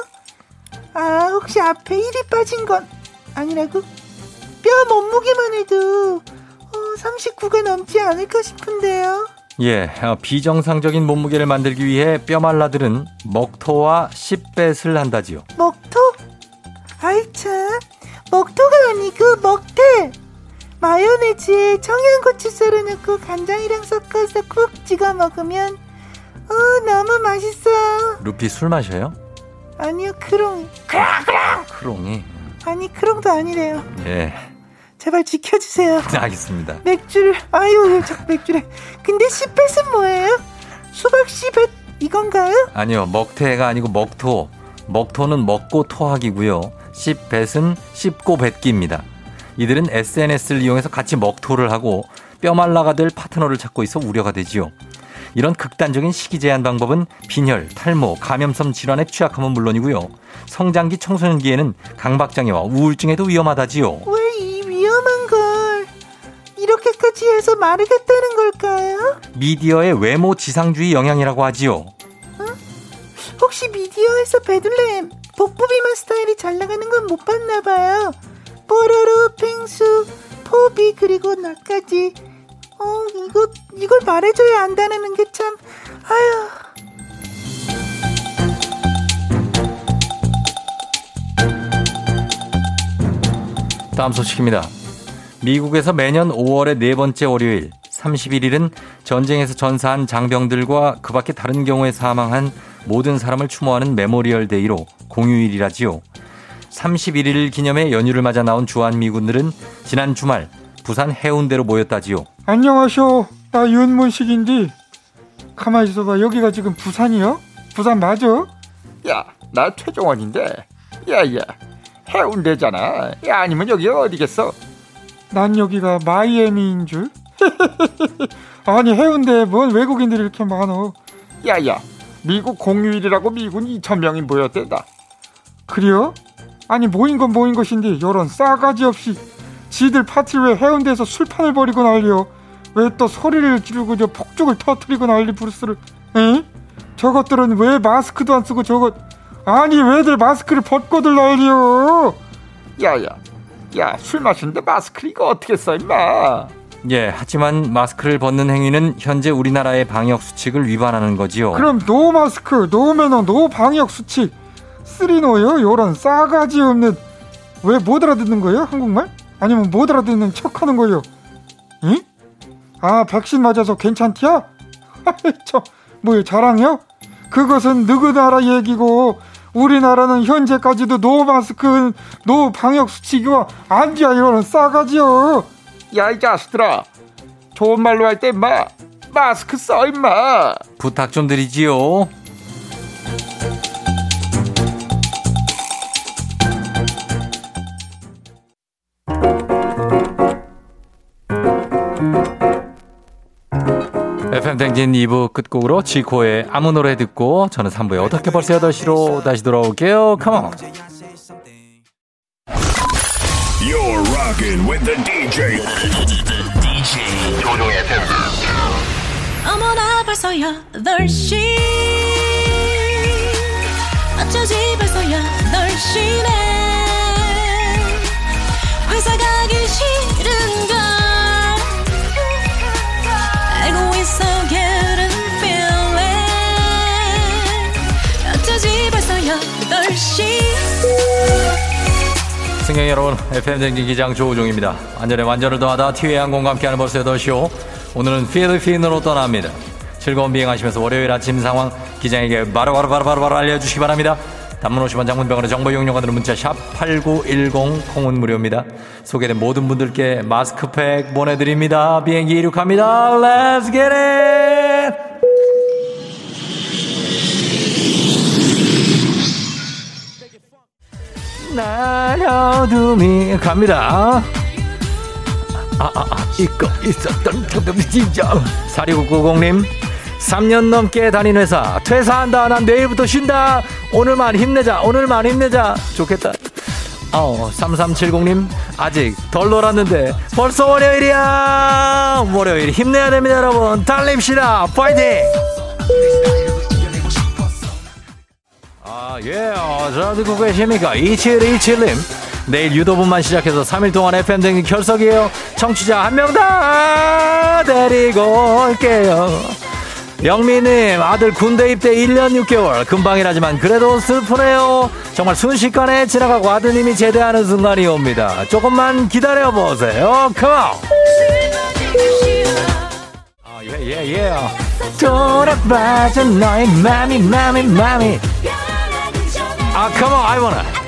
Speaker 6: 아, 혹시 앞에 1이 빠진 건 아니라고? 뼈 몸무게만 해도 어, 39가 넘지 않을까 싶은데요.
Speaker 1: 예, 어, 비정상적인 몸무게를 만들기 위해 뼈말라들은 먹토와 씹뱃을 한다지요.
Speaker 6: 먹토? 마요네즈에 청양고추 썰어 넣고 간장이랑 섞어서 쿡 찍어 먹으면 어 너무 맛있어.
Speaker 1: 루피 술 마셔요?
Speaker 6: 아니요 크롱.
Speaker 1: 크롱이.
Speaker 6: 아니 크롱도 아니래요.
Speaker 1: 예,
Speaker 6: 제발 지켜주세요. [laughs]
Speaker 1: 알겠습니다.
Speaker 6: 맥주를 아유 저 맥주래. 근데 씨뱃은 뭐예요? 수박 씨뱃 이건가요?
Speaker 1: 아니요, 먹태가 아니고 먹토. 먹토는 먹고 토하기고요. 씹뱃은 씹고 뱉기입니다. 이들은 SNS를 이용해서 같이 먹토를 하고 뼈말라가 될 파트너를 찾고 있어 우려가 되지요. 이런 극단적인 식이 제한 방법은 빈혈, 탈모, 감염성 질환에 취약함은 물론이고요. 성장기 청소년기에는 강박장애와 우울증에도 위험하다지요.
Speaker 6: 왜 이 위험한 걸 이렇게까지 해서 마르겠다는 걸까요?
Speaker 1: 미디어의 외모 지상주의 영향이라고 하지요.
Speaker 6: 혹시 미디어에서 베들레헴 복부비만 스타일이 잘 나가는 건 못 봤나 봐요. 뽀로로, 펭수, 포비 그리고 나까지. 어 이거 이걸 말해줘야 안다는 게 참 아휴.
Speaker 1: 다음 소식입니다. 미국에서 매년 5월의 네 번째 월요일 31일은 전쟁에서 전사한 장병들과 그 밖에 다른 경우에 사망한 모든 사람을 추모하는 Memorial Day로 공휴일이라지요. 31일 기념일 연휴를 맞아 나온 주한미군들은 지난 주말 부산 해운대로 모였다지요.
Speaker 7: 안녕하쇼. 나 윤문식인데 가만히 있어봐. 여기가 지금 부산이요? 부산 맞아?
Speaker 8: 야, 나 최종원인데. 야, 야. 해운대잖아. 야, 아니면 여기가 어디겠어?
Speaker 7: 난 여기가 마이애미인 줄. [laughs] 아니 해운대에 뭔 외국인들이 이렇게 많어.
Speaker 8: 야, 야. 미국 공휴일이라고 미군 2천 명이 모였대다.
Speaker 7: 그래요? 아니 모인 건 모인 것인데 요런 싸가지 없이 지들 파티를 왜 해운대에서 술판을 벌이고 난리요? 왜 또 소리를 지르고 저 폭죽을 터트리고 난리 부르스를? 에? 저것들은 왜 마스크도 안 쓰고 저것 아니 왜들 마스크를 벗고들 난리요?
Speaker 8: 야, 야. 야, 술 마시는데 마스크 이거 어떻게 써, 임마?
Speaker 1: 예, 하지만 마스크를 벗는 행위는 현재 우리나라의 방역 수칙을 위반하는 거지요.
Speaker 7: 그럼 no 마스크, no 매너, no 방역 수칙 three no요? 요런 싸가지 없는 왜 못 알아듣는 거예요? 한국말? 아니면 못 알아듣는 척하는 거예요? 응? 아 백신 맞아서 괜찮디야? 저 뭐요 자랑이요? 그것은 누구 나라 얘기고 우리나라는 현재까지도 no 마스크, no 방역 수칙이와 안지야 이거는 싸가지요.
Speaker 8: 야, 이 자식들아. 좋은 말로 할때 임마. 마스크 써, 임마.
Speaker 1: 부탁 좀 드리지요. 댕진 2부 끝곡으로 지코의 아무 노래 듣고 저는 3부에 어떻게 벌써 8시로 다시 돌아올게요. 컴온.
Speaker 9: You're rocking with the DJ. DJ 조종의 팬.
Speaker 10: 어머나 벌써 8시 어쩌지 벌써 8시네
Speaker 1: 승객 여러분, FM 댕진 기장 조우종입니다. 안전에 완전을 더하다 티웨이 항공과 함께하는 벌써 8시오. 오늘은 필리핀으로 떠납니다. 즐거운 비행하시면서 월요일 아침 상황 기장에게 바로바로 바로 바로 바로 알려주시기 바랍니다. 단문 50원 장문병원의 정보 이용료가 드는 문자 샵 8910 콩은 무료입니다. 소개된 모든 분들께 마스크팩 보내드립니다. 비행기 이륙합니다. Let's get it! 어둠이 갑니다. 아, 아, 아, 이거 있었던 진짜. 4690님, 3년 넘게 다닌 회사, 퇴사한다. 난 내일부터 쉰다. 오늘만 힘내자. 오늘만 힘내자. 좋겠다. 어, 3370님, 아직 덜 놀았는데 벌써 월요일이야. 월요일 힘내야 됩니다, 여러분. 달립시다. 파이팅! 아, 예, 어, 저 듣고 계십니까? 2727님. 내일 유도분만 시작해서 3일 동안 FM 등기 결석이에요. 청취자 한 명 다 데리고 올게요. 영미님, 아들 군대 입대 1년 6개월. 금방이라지만 그래도 슬프네요. 정말 순식간에 지나가고 아드님이 제대하는 순간이 옵니다. 조금만 기다려보세요. 컴온! 아, 예, 예, 예. 돌아봐줘, 너의 맘이, 맘이, 맘이. 아, 컴온, I wanna.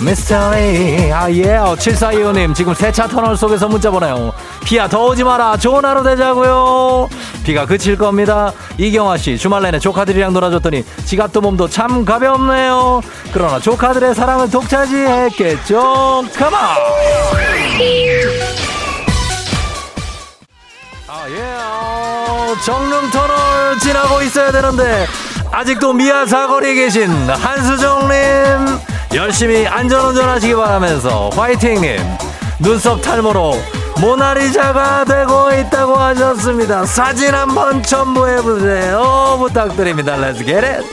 Speaker 1: 미스터리 아예. 7425님 지금 세차 터널 속에서 문자 보내요. 비야 더 오지 마라. 좋은 하루 되자고요. 비가 그칠 겁니다. 이경화씨 주말 내내 조카들이랑 놀아줬더니 지갑도 몸도 참 가볍네요. 그러나 조카들의 사랑을 독차지했겠죠? 컴온 예, 어, 정릉터널 지나고 있어야 되는데 아직도 미아 사거리에 계신 한수정님 열심히 안전운전 하시기 바라면서 화이팅님 눈썹 탈모로 모나리자가 되고 있다고 하셨습니다. 사진 한번 첨부해보세요. 부탁드립니다. Let's get it.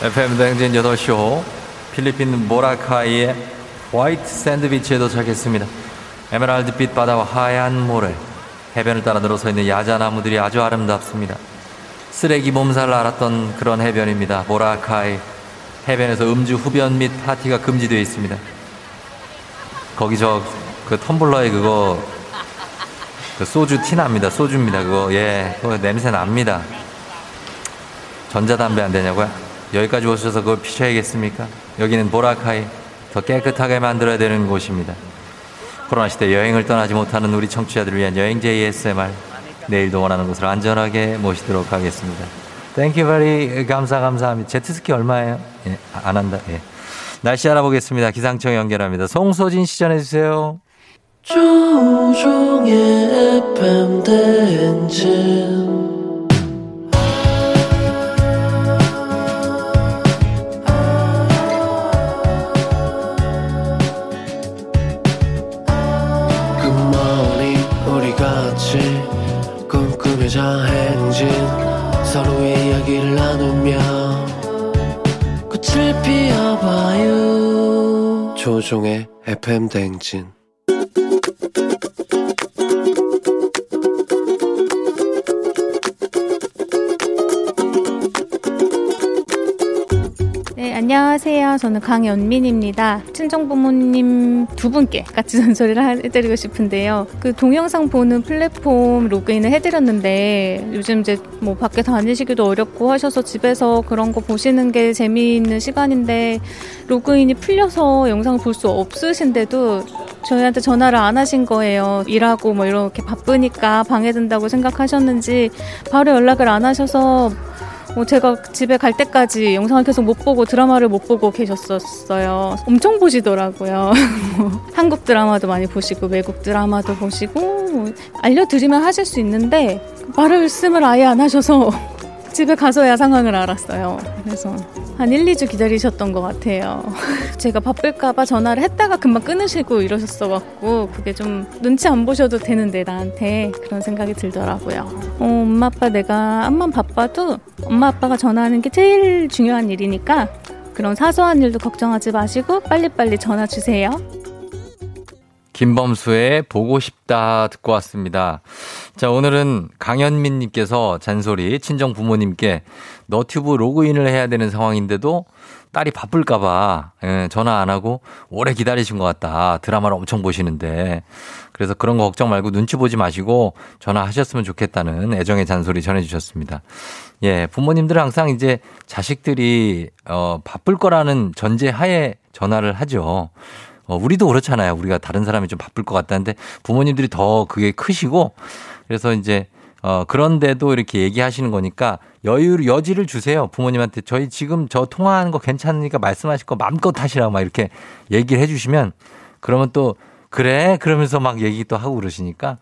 Speaker 1: FM 대행진 8쇼 필리핀 모라카이의 화이트 샌드위치에 도착했습니다. 에메랄드빛 바다와 하얀 모래, 해변을 따라 늘어서 있는 야자나무들이 아주 아름답습니다. 쓰레기 몸살 알았던 그런 해변입니다. 모라카이 해변에서 음주 흡연 및 파티가 금지되어 있습니다. 거기 저 그 텀블러에 그거 그 소주 티 납니다. 소주입니다. 그거 예, 그거 냄새 납니다. 전자담배 안 되냐고요? 여기까지 오셔서 그걸 피셔야겠습니까? 여기는 보라카이 더 깨끗하게 만들어야 되는 곳입니다. 코로나 시대 여행을 떠나지 못하는 우리 청취자들을 위한 여행제 ASMR 내일도 원하는 곳을 안전하게 모시도록 하겠습니다. Thank you very 감사 감사합니다. 제트스키 얼마예요? 예, 안 한다. 예. 날씨 알아보겠습니다. 기상청 연결합니다. 송소진 시 전해 주세요.
Speaker 11: 조종의 FM 대행진 조종의 FM 대행진
Speaker 12: 안녕하세요. 저는 강연민입니다. 친정 부모님 두 분께 같이 [laughs] 하- 해드리고 싶은데요. 그 동영상 보는 플랫폼 로그인을 해드렸는데 요즘 이제 뭐 밖에 다니시기도 어렵고 하셔서 집에서 그런 거 보시는 게 재미있는 시간인데 로그인이 풀려서 영상을 볼 수 없으신데도 저희한테 전화를 안 하신 거예요. 일하고 뭐 이렇게 바쁘니까 방해된다고 생각하셨는지 바로 연락을 안 하셔서 뭐 제가 집에 갈 때까지 영상을 계속 못 보고 드라마를 못 보고 계셨었어요. 엄청 보시더라고요. [laughs] 한국 드라마도 많이 보시고 외국 드라마도 보시고 뭐 알려드리면 하실 수 있는데 말씀을 아예 안 하셔서 집에 가서야 상황을 알았어요. 그래서 한 1, 2주 기다리셨던 것 같아요. [laughs] 제가 바쁠까봐 전화를 했다가 금방 끊으시고 이러셨어갖고 그게 좀 눈치 안 보셔도 되는데 나한테 그런 생각이 들더라고요. 어, 엄마 아빠 내가 암만 바빠도 엄마 아빠가 전화하는 게 제일 중요한 일이니까 그런 사소한 일도 걱정하지 마시고 빨리빨리 전화 주세요.
Speaker 1: 김범수의 보고 싶다 듣고 왔습니다. 자, 오늘은 강현민 님께서 잔소리, 친정 부모님께 너튜브 로그인을 해야 되는 상황인데도 딸이 바쁠까봐 예, 전화 안 하고 오래 기다리신 것 같다. 드라마를 엄청 보시는데. 그래서 그런 거 걱정 말고 눈치 보지 마시고 전화하셨으면 좋겠다는 애정의 잔소리 전해주셨습니다. 예, 부모님들은 항상 이제 자식들이 어, 바쁠 거라는 전제 하에 전화를 하죠. 어, 우리도 그렇잖아요. 우리가 다른 사람이 좀 바쁠 것 같다는데 부모님들이 더 그게 크시고 그래서 이제 어, 그런데도 이렇게 얘기하시는 거니까 여유, 여지를 주세요. 부모님한테 저희 지금 저 통화하는 거 괜찮으니까 말씀하실 거 마음껏 하시라고 막 이렇게 얘기를 해 주시면 그러면 또 그래? 그러면서 막 얘기 또 하고 그러시니까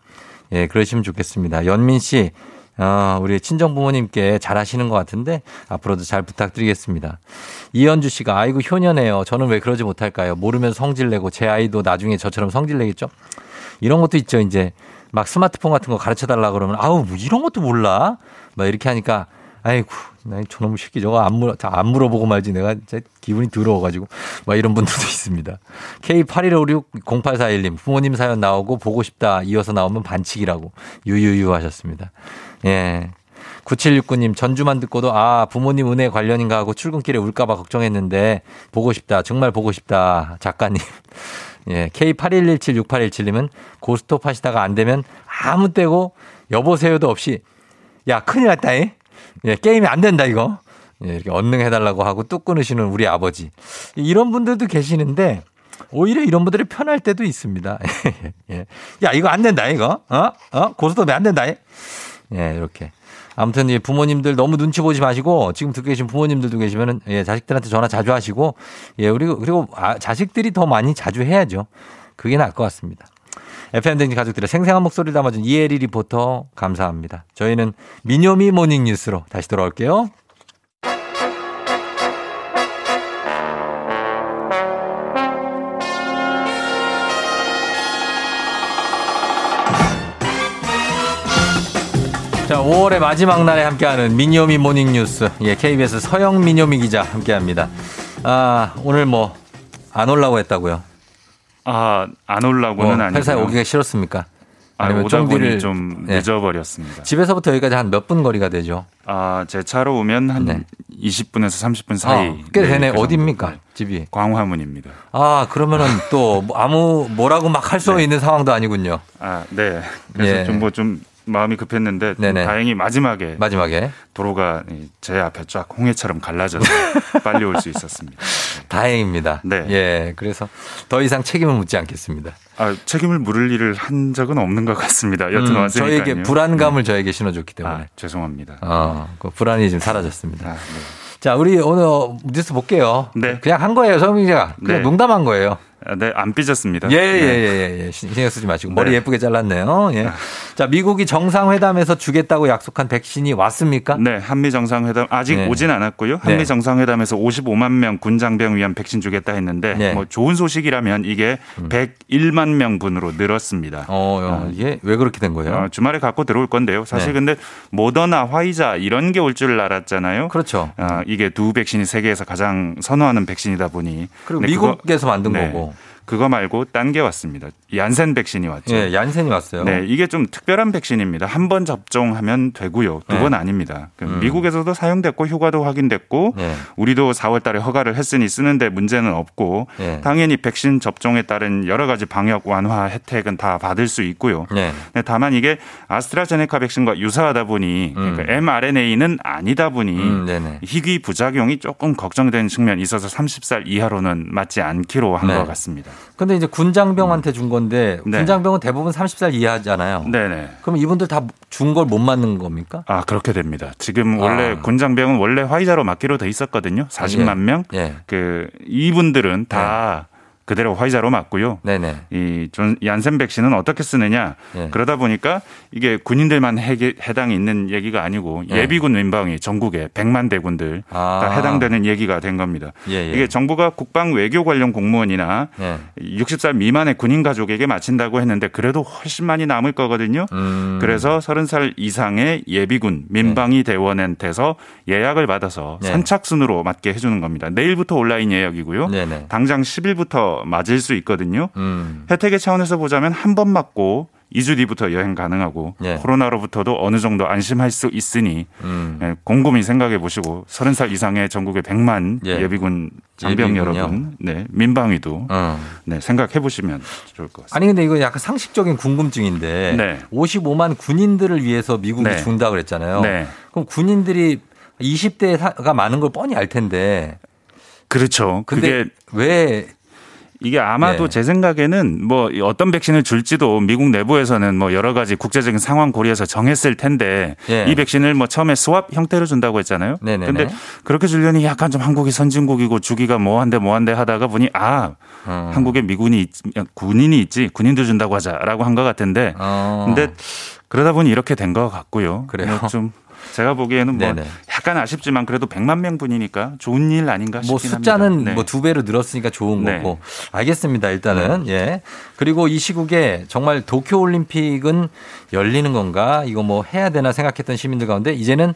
Speaker 1: 예, 그러시면 좋겠습니다. 연민 씨, 어, 우리 친정 부모님께 잘 하시는 것 같은데 앞으로도 잘 부탁드리겠습니다. 이현주 씨가 아이고 효녀네요. 저는 왜 그러지 못할까요? 모르면 성질 내고 제 아이도 나중에 저처럼 성질 내겠죠? 이런 것도 있죠. 이제 막 스마트폰 같은 거 가르쳐 달라 그러면 아우 뭐 이런 것도 몰라. 막 이렇게 하니까 아이고 나 저놈의 새끼 저거 안 물어 안 물어보고 말지 내가 진짜 기분이 더러워가지고 막 이런 분들도 [laughs] 있습니다. K81560841님 부모님 사연 나오고 보고 싶다 이어서 나오면 반칙이라고 유유유 하셨습니다. 예. 9769님 전주만 듣고도 아 부모님 은혜 관련인가 하고 출근길에 울까봐 걱정했는데 보고 싶다 정말 보고 싶다 작가님 [laughs] 예 K81176817님은 고스톱 하시다가 안 되면 아무 때고 여보세요도 없이 야 큰일 났다잉 예 게임이 안 된다 이거 예, 이렇게 언능해달라고 하고 뚝 끊으시는 우리 아버지 이런 분들도 계시는데 오히려 이런 분들이 편할 때도 있습니다. [laughs] 예. 야, 이거 안 된다, 이거. 어? 어? 고스톱이 안 된다. 예, 이렇게. 아무튼 이 부모님들 너무 눈치 보지 마시고 지금 듣고 계신 부모님들도 계시면은 예, 자식들한테 전화 자주 하시고 예, 그리고 그리고 아, 자식들이 더 많이 자주 해야죠. 그게 나을 것 같습니다. FM 대행진 가족들의 생생한 목소리를 담아준 이혜리 리포터 감사합니다. 저희는 미녀미 모닝 뉴스로 다시 돌아올게요. 자, 5월의 마지막 날에 함께하는 미니오미 모닝 뉴스. 예, KBS 서영 미니오미 기자 함께합니다. 아, 오늘 뭐 안 올라고 했다고요?
Speaker 13: 아, 안 올라고는
Speaker 1: 뭐
Speaker 13: 아니고
Speaker 1: 회사에 오기가 싫었습니까?
Speaker 13: 아,
Speaker 1: 아니면
Speaker 13: 보니
Speaker 1: 쫑디를-
Speaker 13: 좀
Speaker 1: 예.
Speaker 13: 늦어버렸습니다.
Speaker 1: 집에서부터 여기까지 한 몇 분 거리가 되죠?
Speaker 13: 아, 제 차로 오면 한 20분에서 30분 사이.
Speaker 1: 아, 꽤 되네.
Speaker 13: 그.
Speaker 1: 어디입니까? 집이?
Speaker 13: 광화문입니다.
Speaker 1: 아, 그러면은 또뭐 아무 뭐라고 막 할수 있는 상황도 아니군요.
Speaker 13: 아, 네. 그래서
Speaker 1: 예.
Speaker 13: 좀뭐좀 마음이 급했는데. 다행히 마지막에
Speaker 1: 마지막에
Speaker 13: 도로가 이제 앞에 쫙 홍해처럼 갈라져서 [laughs] 빨리 올 수 있었습니다.
Speaker 1: 다행입니다.
Speaker 13: 네.
Speaker 1: 예, 그래서 더 이상 책임을 묻지 않겠습니다.
Speaker 13: 아, 책임을 물을 일을 한 적은 없는 것 같습니다. 여튼
Speaker 1: 음,
Speaker 13: 왔으니까요.
Speaker 1: 저에게 불안감을 저에게 신어줬기 때문에.
Speaker 13: 아, 죄송합니다.
Speaker 1: 어, 그 불안이 좀 사라졌습니다.
Speaker 13: 아, 네.
Speaker 1: 자, 우리 오늘 뉴스 볼게요.
Speaker 13: 네.
Speaker 1: 그냥 한 거예요, 성민 기자가. 그냥
Speaker 13: 네.
Speaker 1: 농담한 거예요.
Speaker 13: 아, 네, 안 삐졌습니다.
Speaker 1: 예, 예,
Speaker 13: 네.
Speaker 1: 예, 예, 예. 신경 쓰지 마시고. 머리
Speaker 13: 네.
Speaker 1: 예쁘게 잘랐네요. 예. 자, 미국이 정상회담에서 주겠다고 약속한 백신이 왔습니까?
Speaker 13: 네, 한미 정상회담 아직
Speaker 1: 네.
Speaker 13: 오진 않았고요. 한미
Speaker 1: 네.
Speaker 13: 정상회담에서 55만 명 군장병 위한 백신 주겠다 했는데
Speaker 1: 네. 음.
Speaker 13: 뭐 좋은 소식이라면 이게 101만 명분으로 늘었습니다.
Speaker 1: 어, 어, 이게 왜 그렇게 된 거예요?
Speaker 13: 어, 주말에 갖고 들어올 건데요. 사실
Speaker 1: 네.
Speaker 13: 근데 모더나, 화이자 이런 게 올 줄 알았잖아요.
Speaker 1: 그렇죠.
Speaker 13: 어, 이게 두 백신이 세계에서 가장 선호하는 백신이다 보니
Speaker 1: 그리고 미국에서 만든
Speaker 13: 네.
Speaker 1: 거고.
Speaker 13: 그거 말고 딴 게 왔습니다. 얀센 백신이 왔죠.
Speaker 1: 예, 얀센이 왔어요.
Speaker 13: 네, 이게 좀 특별한 백신입니다. 한 번 접종하면 되고요. 두
Speaker 1: 네.
Speaker 13: 번 아닙니다. 그
Speaker 1: 음.
Speaker 13: 미국에서도 사용됐고 휴가도 확인됐고
Speaker 1: 네.
Speaker 13: 우리도 4월 달에 허가를 했으니 쓰는데 문제는 없고
Speaker 1: 네.
Speaker 13: 당연히 백신 접종에 따른 여러 가지 방역 완화 혜택은 다 받을 수 있고요.
Speaker 1: 네.
Speaker 13: 네, 다만 이게 아스트라제네카 백신과 유사하다 보니 그러니까 mRNA는 아니다 보니
Speaker 1: 음.
Speaker 13: 희귀 부작용이 조금 걱정되는 측면이 있어서 30살 이하로는 맞지 않기로 한
Speaker 1: 네.
Speaker 13: 것 같습니다.
Speaker 1: 근데 이제 군장병한테 준 건데
Speaker 13: 네.
Speaker 1: 군장병은 대부분 30살 이하잖아요.
Speaker 13: 네네.
Speaker 1: 그럼 이분들 다 준 걸 못 맞는 겁니까?
Speaker 13: 아 그렇게 됩니다. 지금 원래
Speaker 1: 아.
Speaker 13: 군장병은 원래 화이자로 맞기로 돼 있었거든요. 40만 명.
Speaker 1: 예.
Speaker 13: 그 이분들은 다 그대로 화이자로 맞고요.
Speaker 1: 네네.
Speaker 13: 이 존- 얀센 백신은 어떻게 쓰느냐
Speaker 1: 예.
Speaker 13: 그러다 보니까 이게 군인들만 해, 해당이 있는 얘기가 아니고
Speaker 1: 예.
Speaker 13: 예비군 민방위 전국에 100만 대군들
Speaker 1: 아.
Speaker 13: 다 해당되는 얘기가 된 겁니다.
Speaker 1: 예, 예.
Speaker 13: 이게 정부가 국방 외교 관련 공무원이나
Speaker 1: 예.
Speaker 13: 60살 미만의 군인 가족에게 맞힌다고 했는데 그래도 훨씬 많이 남을 거거든요.
Speaker 1: 음.
Speaker 13: 그래서 30살 이상의 예비군 민방위 대원한테서 예약을 받아서
Speaker 1: 네.
Speaker 13: 선착순으로 맞게 해주는 겁니다. 내일부터 온라인 예약이고요.
Speaker 1: 네네.
Speaker 13: 당장 10일부터 맞을 수 있거든요.
Speaker 1: 음.
Speaker 13: 혜택의 차원에서 보자면 한 번 맞고 2주 뒤부터 여행 가능하고
Speaker 1: 네.
Speaker 13: 코로나로부터도 어느 정도 안심할 수 있으니
Speaker 1: 음.
Speaker 13: 예, 곰곰이 생각해 보시고 30살 이상의 전국의 100만
Speaker 1: 예.
Speaker 13: 예. 비군 장병
Speaker 1: 예비군요.
Speaker 13: 여러분, 네, 민방위도
Speaker 1: 어.
Speaker 13: 네, 생각해 보시면 좋을 것 같습니다.
Speaker 1: 아니 근데 이거 약간 상식적인 궁금증인데
Speaker 13: 네.
Speaker 1: 55만 군인들을 위해서 미국이
Speaker 13: 네.
Speaker 1: 준다 그랬잖아요.
Speaker 13: 네.
Speaker 1: 그럼 군인들이 20대가 많은 걸 뻔히 알 텐데
Speaker 13: 그렇죠.
Speaker 1: 근데
Speaker 13: 그게
Speaker 1: 왜
Speaker 13: 이게 아마도
Speaker 1: 네.
Speaker 13: 제 생각에는 뭐 어떤 백신을 줄지도 미국 내부에서는 뭐 여러 가지 국제적인 상황 고려해서 정했을 텐데
Speaker 1: 예.
Speaker 13: 이 백신을 뭐 처음에 스왑 형태로 준다고 했잖아요.
Speaker 1: 네네네.
Speaker 13: 근데 그렇게 주려니 약간 좀 한국이 선진국이고 주기가 뭐 한데 뭐 한데 하다가 보니 아
Speaker 1: 어.
Speaker 13: 한국에 미군이 있, 군인이 있지 군인도 준다고 하자라고 한 것 같은데
Speaker 1: 어.
Speaker 13: 근데 그러다 보니 이렇게 된 것 같고요.
Speaker 1: 그래요?
Speaker 13: 뭐좀 제가 보기에는 뭐
Speaker 1: 네네.
Speaker 13: 약간 아쉽지만 그래도 100만 명 분이니까 좋은 일 아닌가 싶긴
Speaker 1: 뭐 숫자는.
Speaker 13: 네.
Speaker 1: 뭐두 배로 늘었으니까 좋은
Speaker 13: 네.
Speaker 1: 거고 알겠습니다 일단은 예 그리고 이 시국에 정말 도쿄 올림픽은 열리는 건가 이거 뭐 해야 되나 생각했던 시민들 가운데 이제는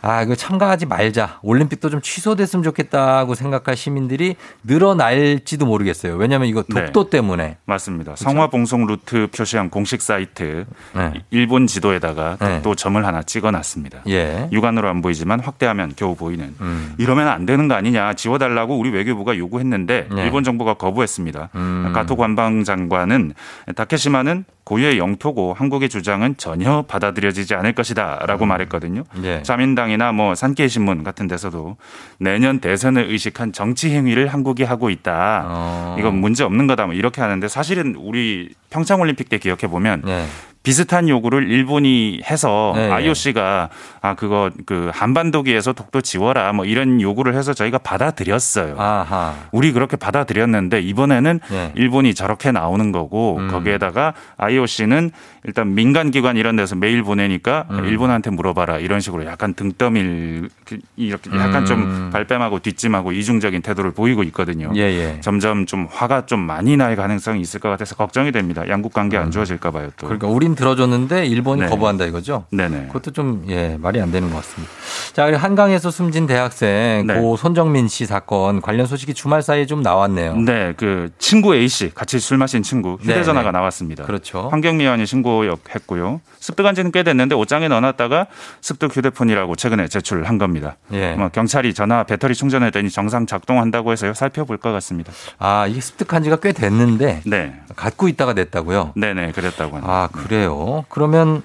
Speaker 1: 아 이거 참가하지 말자 올림픽도 좀 취소됐으면 좋겠다고 생각할 시민들이 늘어날지도 모르겠어요 왜냐하면 이거
Speaker 13: 네.
Speaker 1: 독도 때문에
Speaker 13: 맞습니다. 성화 봉송 루트 표시한 공식 사이트
Speaker 1: 네.
Speaker 13: 일본 지도에다가
Speaker 1: 네.
Speaker 13: 또 점을 하나 찍어놨습니다.
Speaker 1: 예
Speaker 13: 육안으로 안 보이지만 확대하면 겨우 보이는.
Speaker 1: 음.
Speaker 13: 이러면 안 되는 거 아니냐 지워달라고 우리 외교부가 요구했는데
Speaker 1: 네.
Speaker 13: 일본 정부가 거부했습니다.
Speaker 1: 음.
Speaker 13: 가토 관방 장관은 다케시마는 고유의 영토고 한국의 주장은 전혀 받아들여지지 않을 것이다라고 말했거든요.
Speaker 1: 예.
Speaker 13: 자민당이나 뭐 산케이 신문 같은 데서도 내년 대선을 의식한 정치 행위를 한국이 하고 있다.
Speaker 1: 어.
Speaker 13: 이건 문제 없는 거다. 뭐 이렇게 하는데 사실은 우리 평창 올림픽 때 기억해 보면
Speaker 1: 네.
Speaker 13: 비슷한 요구를 일본이 해서
Speaker 1: 네.
Speaker 13: IOC가 아 그거 그 한반도기에서 독도 지워라 뭐 이런 요구를 해서 저희가 받아들였어요.
Speaker 1: 아하.
Speaker 13: 우리 그렇게 받아들였는데 이번에는
Speaker 1: 네.
Speaker 13: 일본이 저렇게 나오는 거고
Speaker 1: 음.
Speaker 13: 거기에다가 IOC는 일단 민간 기관 이런 데서 메일 보내니까
Speaker 1: 음.
Speaker 13: 일본한테 물어봐라 이런 식으로 약간 등떠밀 이렇게 약간
Speaker 1: 음.
Speaker 13: 좀 발뺌하고 뒷짐하고 이중적인 태도를 보이고 있거든요.
Speaker 1: 예, 예.
Speaker 13: 점점 좀 화가 좀 많이 날 가능성이 있을 것 같아서 걱정이 됩니다. 양국 관계 안 좋아질까 봐요 또.
Speaker 1: 그러니까 우린 들어줬는데 일본이
Speaker 13: 네.
Speaker 1: 거부한다 이거죠?
Speaker 13: 네네.
Speaker 1: 그것도 좀, 예, 말이 안 되는 것 같습니다. 자, 그리고 한강에서 숨진 대학생,
Speaker 13: 네.
Speaker 1: 고 손정민 씨 사건 관련 소식이 주말 사이에 좀 나왔네요.
Speaker 13: 네, 그 친구 A 씨 같이 술 마신 친구 휴대전화가
Speaker 1: 네, 네.
Speaker 13: 나왔습니다.
Speaker 1: 그렇죠.
Speaker 13: 환경미화원이 신고했고요. 습득한 지는 꽤 됐는데 옷장에 넣어놨다가 습득 휴대폰이라고 최근에 제출한 겁니다.
Speaker 1: 예.
Speaker 13: 뭐 경찰이 전화 배터리 충전했더니 정상 작동한다고 해서요 살펴볼 것 같습니다.
Speaker 1: 아, 이게 습득한 지가 꽤 됐는데,
Speaker 13: 네,
Speaker 1: 갖고 있다가 냈다고요?
Speaker 13: 네네 그랬다고 합니다.
Speaker 1: 아, 그래 요? 그러면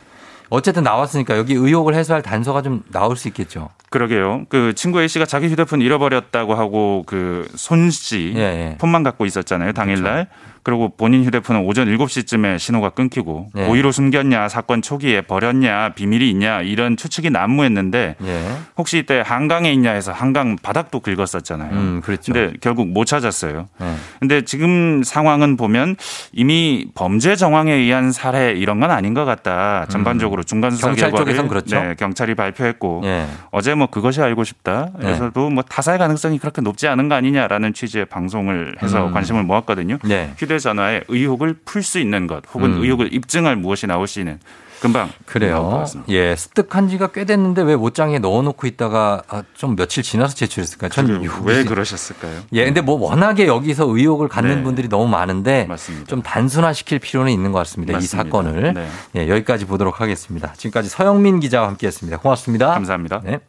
Speaker 1: 어쨌든 나왔으니까 여기 의혹을 해소할 단서가 좀 나올 수 있겠죠.
Speaker 13: 그러게요. 그 친구 A 씨가 자기 휴대폰 잃어버렸다고 하고 그 손씨
Speaker 1: 예, 예.
Speaker 13: 폰만 갖고 있었잖아요. 당일날. 그 리고 본인 휴대폰은 오전 7시쯤에 신호가 끊기고
Speaker 1: 예.
Speaker 13: 고의로 숨겼냐, 사건 초기에 버렸냐, 비밀이 있냐 이런 추측이 난무했는데
Speaker 1: 예.
Speaker 13: 혹시 이때 한강에 있냐 해서 한강 바닥도 긁었었잖아요.
Speaker 1: 음, 그렇죠.
Speaker 13: 근데 결국 못 찾았어요.
Speaker 1: 예.
Speaker 13: 근데 지금 상황은 보면 이미 범죄 정황에 의한 살해 이런 건 아닌 것 같다. 전반적으로 중간 수사
Speaker 1: 음. 경찰
Speaker 13: 결과를
Speaker 1: 그렇죠.
Speaker 13: 네, 경찰이 발표했고
Speaker 1: 예.
Speaker 13: 어제 뭐 그것이 알고 싶다. 그래서도 뭐 타살 가능성이 그렇게 높지 않은 거 아니냐라는 취지의 방송을 해서
Speaker 1: 음.
Speaker 13: 관심을 모았거든요.
Speaker 1: 네.
Speaker 13: 휴대전화에 의혹을 풀 수 있는 것 혹은
Speaker 1: 음.
Speaker 13: 의혹을 입증할 무엇이 나올 수 있는 금방
Speaker 1: 그래요. 예, 습득한 지가 꽤 됐는데 왜 옷장에 넣어놓고 있다가 아, 좀 며칠 지나서 제출했을까요? 전
Speaker 13: 그게
Speaker 1: 이거
Speaker 13: 왜
Speaker 1: 무슨-
Speaker 13: 그러셨을까요?
Speaker 1: 예, 근데 뭐 워낙에 여기서 의혹을 갖는
Speaker 13: 네.
Speaker 1: 분들이 너무 많은데
Speaker 13: 맞습니다.
Speaker 1: 좀 단순화시킬 필요는 있는 것 같습니다. 이
Speaker 13: 맞습니다.
Speaker 1: 사건을.
Speaker 13: 네.
Speaker 1: 예, 여기까지 보도록 하겠습니다. 지금까지 서영민 기자와 함께했습니다. 고맙습니다.
Speaker 13: 감사합니다.
Speaker 1: 네.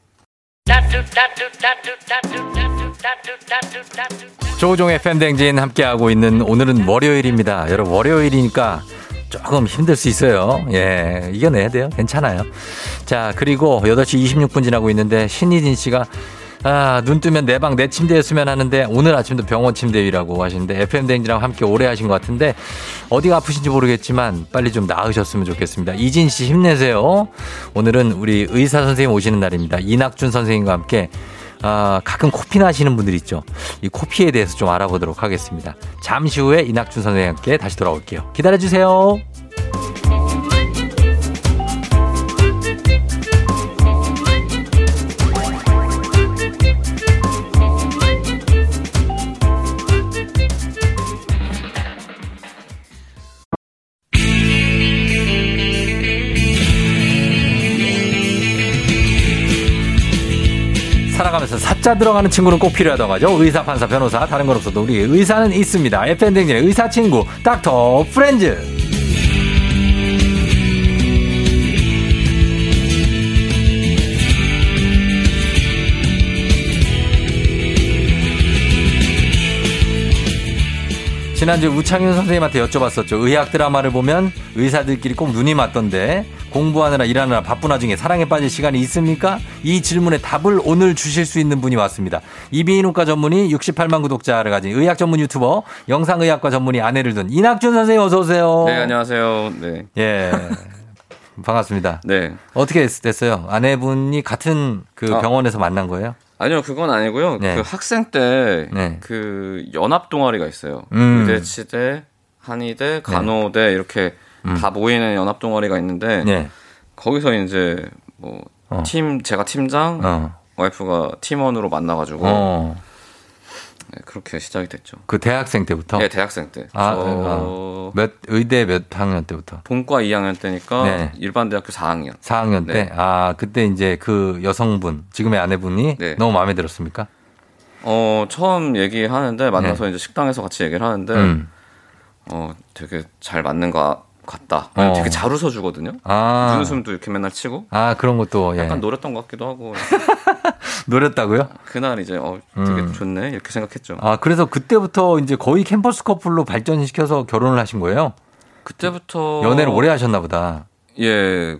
Speaker 1: 조종의 팬댕진 함께하고 있는 오늘은 월요일입니다. 여러분 월요일이니까 조금 힘들 수 있어요. 예, 이겨내야 돼요. 괜찮아요. 자, 그리고 8시 26분 지나고 있는데 신희진 씨가 아, 눈 뜨면 내 방 내 침대였으면 하는데 오늘 아침도 병원 침대 위라고 하시는데 FM 댕지랑 함께 오래 하신 것 같은데 어디가 아프신지 모르겠지만 빨리 좀 나으셨으면 좋겠습니다. 이진 씨 힘내세요. 오늘은 우리 의사 선생님 오시는 날입니다. 이낙준 선생님과 함께 아, 가끔 코피 나시는 분들 있죠. 이 코피에 대해서 좀 알아보도록 하겠습니다. 잠시 후에 이낙준 선생님과 함께 다시 돌아올게요. 기다려주세요. 살아가면서 사자 들어가는 친구는 꼭 필요하다고 하죠. 의사, 판사, 변호사, 다른 건 없어도 우리 의사는 있습니다. FN댕진의 의사 친구, 닥터 프렌즈. 지난주 우창윤 선생님한테 여쭤봤었죠. 의학 드라마를 보면 의사들끼리 꼭 눈이 맞던데 공부하느라 일하느라 바쁜 와중에 사랑에 빠질 시간이 있습니까? 이 질문에 답을 오늘 주실 수 있는 분이 왔습니다. 이비인후과 전문의 68만 구독자를 가진 의학 전문 유튜버 영상의학과 전문의 아내를 둔 이낙준 선생님 어서 오세요.
Speaker 14: 네, 안녕하세요. 네.
Speaker 1: 예. 반갑습니다.
Speaker 14: 네.
Speaker 1: 어떻게 됐어요? 아내분이 같은 그
Speaker 14: 아.
Speaker 1: 병원에서 만난 거예요?
Speaker 14: 아니요, 그건 아니고요.
Speaker 1: 네.
Speaker 14: 그 학생 때
Speaker 1: 네.
Speaker 14: 그 연합 동아리가 있어요.
Speaker 1: 음.
Speaker 14: 의대, 치대, 한의대, 간호대 이렇게 다 모이는 연합 동아리가 있는데
Speaker 1: 음. 네.
Speaker 14: 거기서 이제 뭐팀
Speaker 1: 어.
Speaker 14: 제가 팀장,
Speaker 1: 어.
Speaker 14: 와이프가 팀원으로 만나가지고
Speaker 1: 어.
Speaker 14: 네, 그렇게 시작이 됐죠.
Speaker 1: 그 대학생 때부터?
Speaker 14: 네, 대학생 때.
Speaker 1: 아,
Speaker 14: 저
Speaker 1: 어. 몇 의대 몇 학년 때부터?
Speaker 14: 본과 2학년 때니까
Speaker 1: 네.
Speaker 14: 일반 대학교 4학년.
Speaker 1: 4학년 때?
Speaker 14: 네.
Speaker 1: 아, 그때 이제 그 여성분, 지금의 아내분이
Speaker 14: 네.
Speaker 1: 너무 마음에 들었습니까?
Speaker 14: 어 처음 얘기하는데 만나서 이제 식당에서 같이 얘기를 하는데
Speaker 1: 네. 음.
Speaker 14: 어 되게 잘 맞는 것 같다.
Speaker 1: 어.
Speaker 14: 되게 잘 웃어주거든요.
Speaker 1: 아.
Speaker 14: 눈웃음도 이렇게 맨날 치고
Speaker 1: 아, 그런 것도, 예.
Speaker 14: 약간 노렸던 것 같기도 하고 [laughs]
Speaker 1: 노렸다고요?
Speaker 14: 그날 이제 어 되게
Speaker 1: 음.
Speaker 14: 좋네 이렇게 생각했죠.
Speaker 1: 아, 그래서 그때부터 이제 거의 캠퍼스 커플로 발전시켜서 결혼을 하신 거예요?
Speaker 14: 그때부터
Speaker 1: 연애를 오래 하셨나 보다.
Speaker 14: 예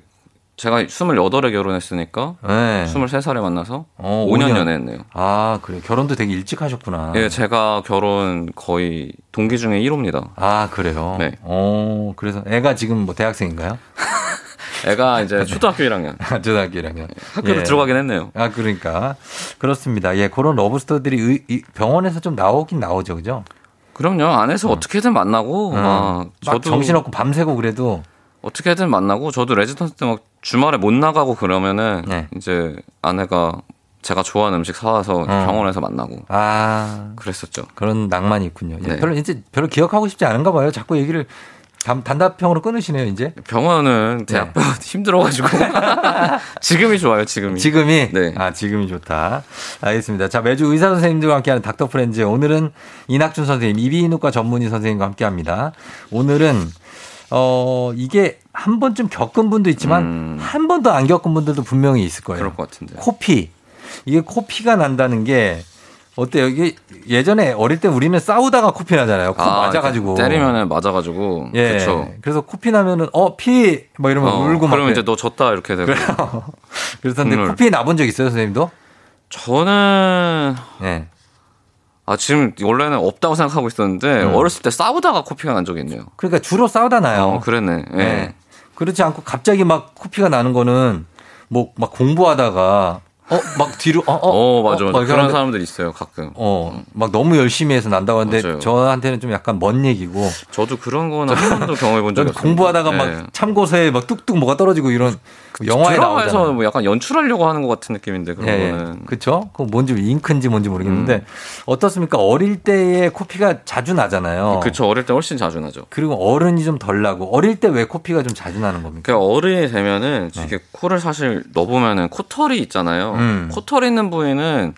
Speaker 14: 제가 28에 결혼했으니까
Speaker 1: 네.
Speaker 14: 23살에 만나서
Speaker 1: 어,
Speaker 14: 5년,
Speaker 1: 5년.
Speaker 14: 연애했네요.
Speaker 1: 아, 그래요. 결혼도 되게 일찍 하셨구나.
Speaker 14: 예, 제가 결혼 거의 동기 중에 1호입니다.
Speaker 1: 아, 그래요?
Speaker 14: 네.
Speaker 1: 어, 그래서 애가 지금 뭐 대학생인가요? [laughs]
Speaker 14: 애가 이제 초등학교 1학년. [laughs]
Speaker 1: 초등학교 1학년.
Speaker 14: 학교를 들어가긴 했네요.
Speaker 1: 아, 그러니까. 그렇습니다. 예, 그런 love story들이 의- 이 병원에서 좀 나오긴 나오죠, 그죠?
Speaker 14: 그럼요. 안에서 어떻게든 만나고
Speaker 1: 음. 막막
Speaker 14: 저도
Speaker 1: 정신없고 밤새고 그래도
Speaker 14: 어떻게든 만나고 저도 레지던트 때막 주말에 못 나가고 그러면은
Speaker 1: 네.
Speaker 14: 이제 아내가 제가 좋아하는 음식 사와서 병원에서 만나고
Speaker 1: 아,
Speaker 14: 그랬었죠.
Speaker 1: 그런 낭만이 있군요. 예,
Speaker 14: 네.
Speaker 1: 별로 이제 별로 기억하고 싶지 않은가 봐요. 자꾸 얘기를 단, 단답형으로 끊으시네요, 이제.
Speaker 14: 병원은 제 아빠 [laughs] 힘들어가지고 [laughs] 지금이 좋아요. 지금이.
Speaker 1: 지금이?
Speaker 14: 네.
Speaker 1: 아, 지금이 좋다. 알겠습니다. 자, 매주 의사 선생님들과 함께하는 닥터 프렌즈. 오늘은 이낙준 선생님, 이비인후과 전문의 선생님과 함께 합니다. 오늘은, 어, 이게 한 번쯤 겪은 분도 있지만, 한 번도 안 겪은 분들도 분명히 있을 거예요.
Speaker 14: 음. 그럴 것 같은데.
Speaker 1: 코피. 이게 코피가 난다는 게, 어때요? 이게 예전에 어릴 때 우리는 싸우다가 코피 나잖아요. 코 맞아가지고.
Speaker 14: 때리면은 맞아가지고.
Speaker 1: 예.
Speaker 14: 그렇죠.
Speaker 1: 그래서 코피 나면은, 어, 피! 막 이러면
Speaker 14: 어,
Speaker 1: 울고 막.
Speaker 14: 그러면. 이제 너 졌다 이렇게 되고. [laughs]
Speaker 1: 그래서 근데. 코피 나본 적 있어요, 선생님도?
Speaker 14: 저는
Speaker 1: 네.
Speaker 14: 아 지금 원래는 없다고 생각하고 있었는데
Speaker 1: 음.
Speaker 14: 어렸을 때 싸우다가 코피가 난 적이 있네요.
Speaker 1: 그러니까 주로 싸우다 나요.
Speaker 14: 어, 그랬네. 예.
Speaker 1: 네. 그렇지 않고 갑자기 막 코피가 나는 거는 뭐 막 공부하다가 어 막 뒤로 어, 어,
Speaker 14: 어, 맞아,
Speaker 1: 어,
Speaker 14: 맞아.
Speaker 1: 막
Speaker 14: 그런 사람들 있어요, 가끔.
Speaker 1: 어, 막 너무 열심히 해서 난다고 하는데
Speaker 14: 맞아요.
Speaker 1: 저한테는 좀 약간 먼 얘기고.
Speaker 14: 저도 그런 거는 한 번도 [laughs] 경험해 본 적이 없어요.
Speaker 1: 공부하다가
Speaker 14: 네.
Speaker 1: 막 참고서에 막 뚝뚝 뭐가 떨어지고 이런 그 영화에
Speaker 14: 드라마에서. 뭐 약간 연출하려고 하는 것 같은 느낌인데 그런
Speaker 1: 예,
Speaker 14: 거는 음.
Speaker 1: 그쵸? 그 뭔지 잉크인지 뭔지 모르겠는데 어떻습니까? 어릴 때에 코피가 자주 나잖아요.
Speaker 14: 그쵸 어릴 때 훨씬 자주 나죠.
Speaker 1: 그리고 어른이 좀 덜 나고 어릴 때 왜 코피가 좀 자주 나는 겁니까?
Speaker 14: 그 어른이 되면은 이게 코를 사실 넣어보면은 코털이 있잖아요.
Speaker 1: 음.
Speaker 14: 코털 있는 부위는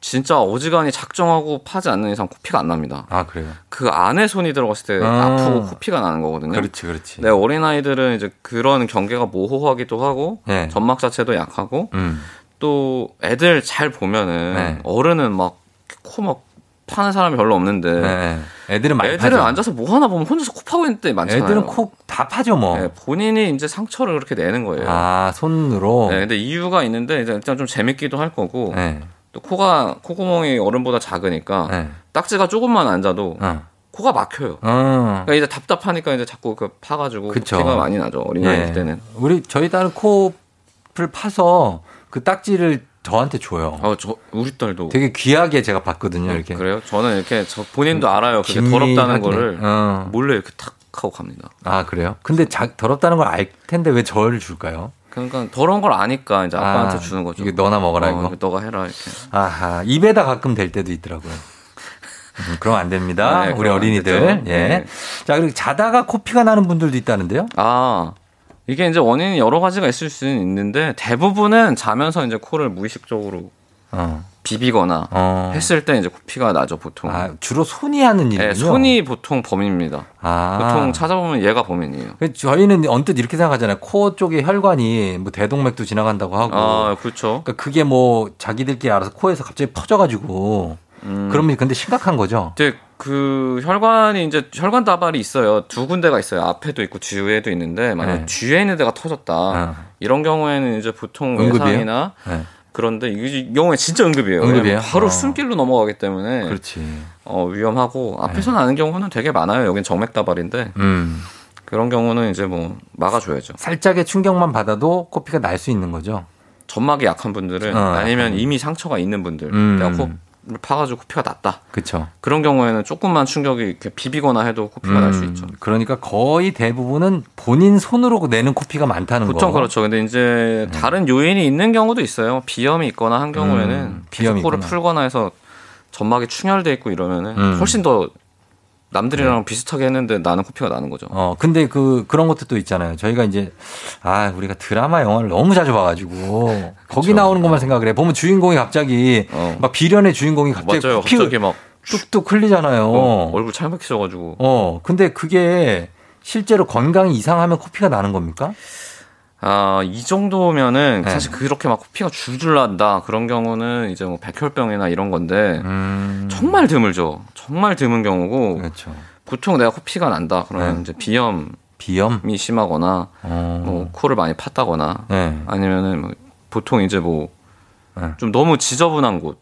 Speaker 14: 진짜 어지간히 작정하고 파지 않는 이상 코피가 안 납니다.
Speaker 1: 아 그래요?
Speaker 14: 그 안에 손이 들어갔을 때
Speaker 1: 아.
Speaker 14: 아프고 코피가 나는 거거든요.
Speaker 1: 그렇지, 그렇지.
Speaker 14: 네, 어린 아이들은 이제 그런 경계가 모호하기도 하고
Speaker 1: 네.
Speaker 14: 점막 자체도 약하고
Speaker 1: 음.
Speaker 14: 또 애들 잘 보면은
Speaker 1: 네.
Speaker 14: 어른은 막 코막 파는 사람이 별로 없는데
Speaker 1: 네. 애들은 많이
Speaker 14: 애들은
Speaker 1: 파죠.
Speaker 14: 앉아서 뭐 하나 보면 혼자서 코 파고 있는 때 많잖아요.
Speaker 1: 애들은 코 다 파죠 뭐.
Speaker 14: 네, 본인이 이제 상처를 그렇게 내는 거예요.
Speaker 1: 아 손으로.
Speaker 14: 네, 근데 이유가 있는데 일단 좀 재밌기도 할 거고
Speaker 1: 네.
Speaker 14: 또 코가 코구멍이 어른보다 작으니까
Speaker 1: 네.
Speaker 14: 딱지가 조금만 앉아도
Speaker 1: 어.
Speaker 14: 코가 막혀요.
Speaker 1: 어.
Speaker 14: 그러니까 이제 답답하니까 이제 자꾸 그 파가지고
Speaker 1: 그쵸.
Speaker 14: 피가 많이 나죠 어린아이
Speaker 1: 예.
Speaker 14: 때는.
Speaker 1: 우리 저희 딸은 코를 파서 그 딱지를 저한테 줘요.
Speaker 14: 어, 저 우리 딸도
Speaker 1: 되게 귀하게 제가 봤거든요. 이렇게.
Speaker 14: 그래요? 저는 이렇게 저 본인도 알아요. 그게 더럽다는 거를
Speaker 1: 해. 어.
Speaker 14: 몰래 이렇게 탁 하고 갑니다.
Speaker 1: 아 그래요? 근데 자, 더럽다는 걸 알 텐데 왜 저를 줄까요?
Speaker 14: 그러니까 더러운 걸 아니까 이제 아빠한테
Speaker 1: 아,
Speaker 14: 주는 거죠.
Speaker 1: 이게 너나 먹어라
Speaker 14: 어,
Speaker 1: 이거.
Speaker 14: 너가 해라 이렇게.
Speaker 1: 아하 입에다 가끔 될 때도 있더라고요. [laughs] 음, 그럼 안 됩니다.
Speaker 14: 네,
Speaker 1: 우리 어린이들. 예.
Speaker 14: 네.
Speaker 1: 자 그리고 자다가 코피가 나는 분들도 있다는데요?
Speaker 14: 아 이게 이제 원인이 여러 가지가 있을 수는 있는데 대부분은 자면서 이제 코를 무의식적으로
Speaker 1: 어.
Speaker 14: 비비거나
Speaker 1: 어.
Speaker 14: 했을 때 이제 코피가 나죠 보통.
Speaker 1: 아 주로 손이 하는 일이군요.
Speaker 14: 네, 손이 보통 범인입니다.
Speaker 1: 아.
Speaker 14: 보통 찾아보면 얘가 범인이에요.
Speaker 1: 그 저희는 언뜻 이렇게 생각하잖아요. 코 쪽에 혈관이 뭐 대동맥도 지나간다고 하고.
Speaker 14: 아 그렇죠.
Speaker 1: 그러니까 그게 뭐 자기들끼리 알아서 코에서 갑자기 퍼져가지고.
Speaker 14: 음.
Speaker 1: 그러면 근데 심각한 거죠.
Speaker 14: 이제 그 혈관이 이제 혈관 다발이 있어요. 두 군데가 있어요. 앞에도 있고 뒤에도 있는데 만약
Speaker 1: 네.
Speaker 14: 뒤에 있는 데가 터졌다.
Speaker 1: 어.
Speaker 14: 이런 경우에는 이제 보통? 외상이나
Speaker 1: 네.
Speaker 14: 그런데 이 경우에 진짜 응급이에요.
Speaker 1: 응급이에요?
Speaker 14: 바로
Speaker 1: 어.
Speaker 14: 숨길로 넘어가기 때문에
Speaker 1: 그렇지.
Speaker 14: 어, 위험하고 앞에서 나는 경우는 되게 많아요. 여긴 정맥 다발인데
Speaker 1: 음.
Speaker 14: 그런 경우는 이제 뭐 막아줘야죠.
Speaker 1: 살짝의 충격만 받아도 코피가 날 수 있는 거죠.
Speaker 14: 점막이 약한 분들은
Speaker 1: 어,
Speaker 14: 아니면. 이미 상처가 있는 분들,
Speaker 1: 음.
Speaker 14: 파가지고 코피가 났다.
Speaker 1: 그렇죠.
Speaker 14: 그런 경우에는 조금만 충격이 이렇게 비비거나 해도 코피가 날수 있죠.
Speaker 1: 그러니까 거의 대부분은 본인 손으로 내는 코피가 많다는
Speaker 14: 보통
Speaker 1: 거.
Speaker 14: 그렇죠. 근데 이제 다른 요인이 있는 경우도 있어요. 비염이 있거나 한 경우에는
Speaker 1: 음, 비염이
Speaker 14: 코를. 풀거나 해서 점막이 충혈돼 있고 이러면은
Speaker 1: 음.
Speaker 14: 훨씬 더 남들이랑 비슷하게 했는데 나는 코피가 나는 거죠.
Speaker 1: 어, 근데 그, 그런 것도 또 있잖아요. 저희가 이제, 아, 우리가 드라마, 영화를 너무 자주 봐 가지고, [laughs] 거기 나오는 것만 생각을 해. 보면 주인공이 갑자기,
Speaker 14: 어.
Speaker 1: 막 비련의 주인공이 갑자기
Speaker 14: 맞아요.
Speaker 1: 피
Speaker 14: 갑자기 막
Speaker 1: 뚝뚝 흘리잖아요.
Speaker 14: 어, 얼굴 찰박히셔 가지고
Speaker 1: 어, 근데 그게 실제로 건강이 이상하면 코피가 나는 겁니까?
Speaker 14: 아, 이 정도면은
Speaker 1: 네.
Speaker 14: 사실 그렇게 막 코피가 줄줄 난다. 그런 경우는 이제 뭐 백혈병이나 이런 건데
Speaker 1: 음.
Speaker 14: 정말 드물죠. 정말 드문 경우고
Speaker 1: 그렇죠.
Speaker 14: 보통 내가 코피가 난다. 그러면
Speaker 1: 네.
Speaker 14: 이제 비염 비염이 심하거나 뭐 코를 많이 팠다거나
Speaker 1: 어. 네.
Speaker 14: 아니면은 뭐 보통 이제 뭐 좀 너무 지저분한 곳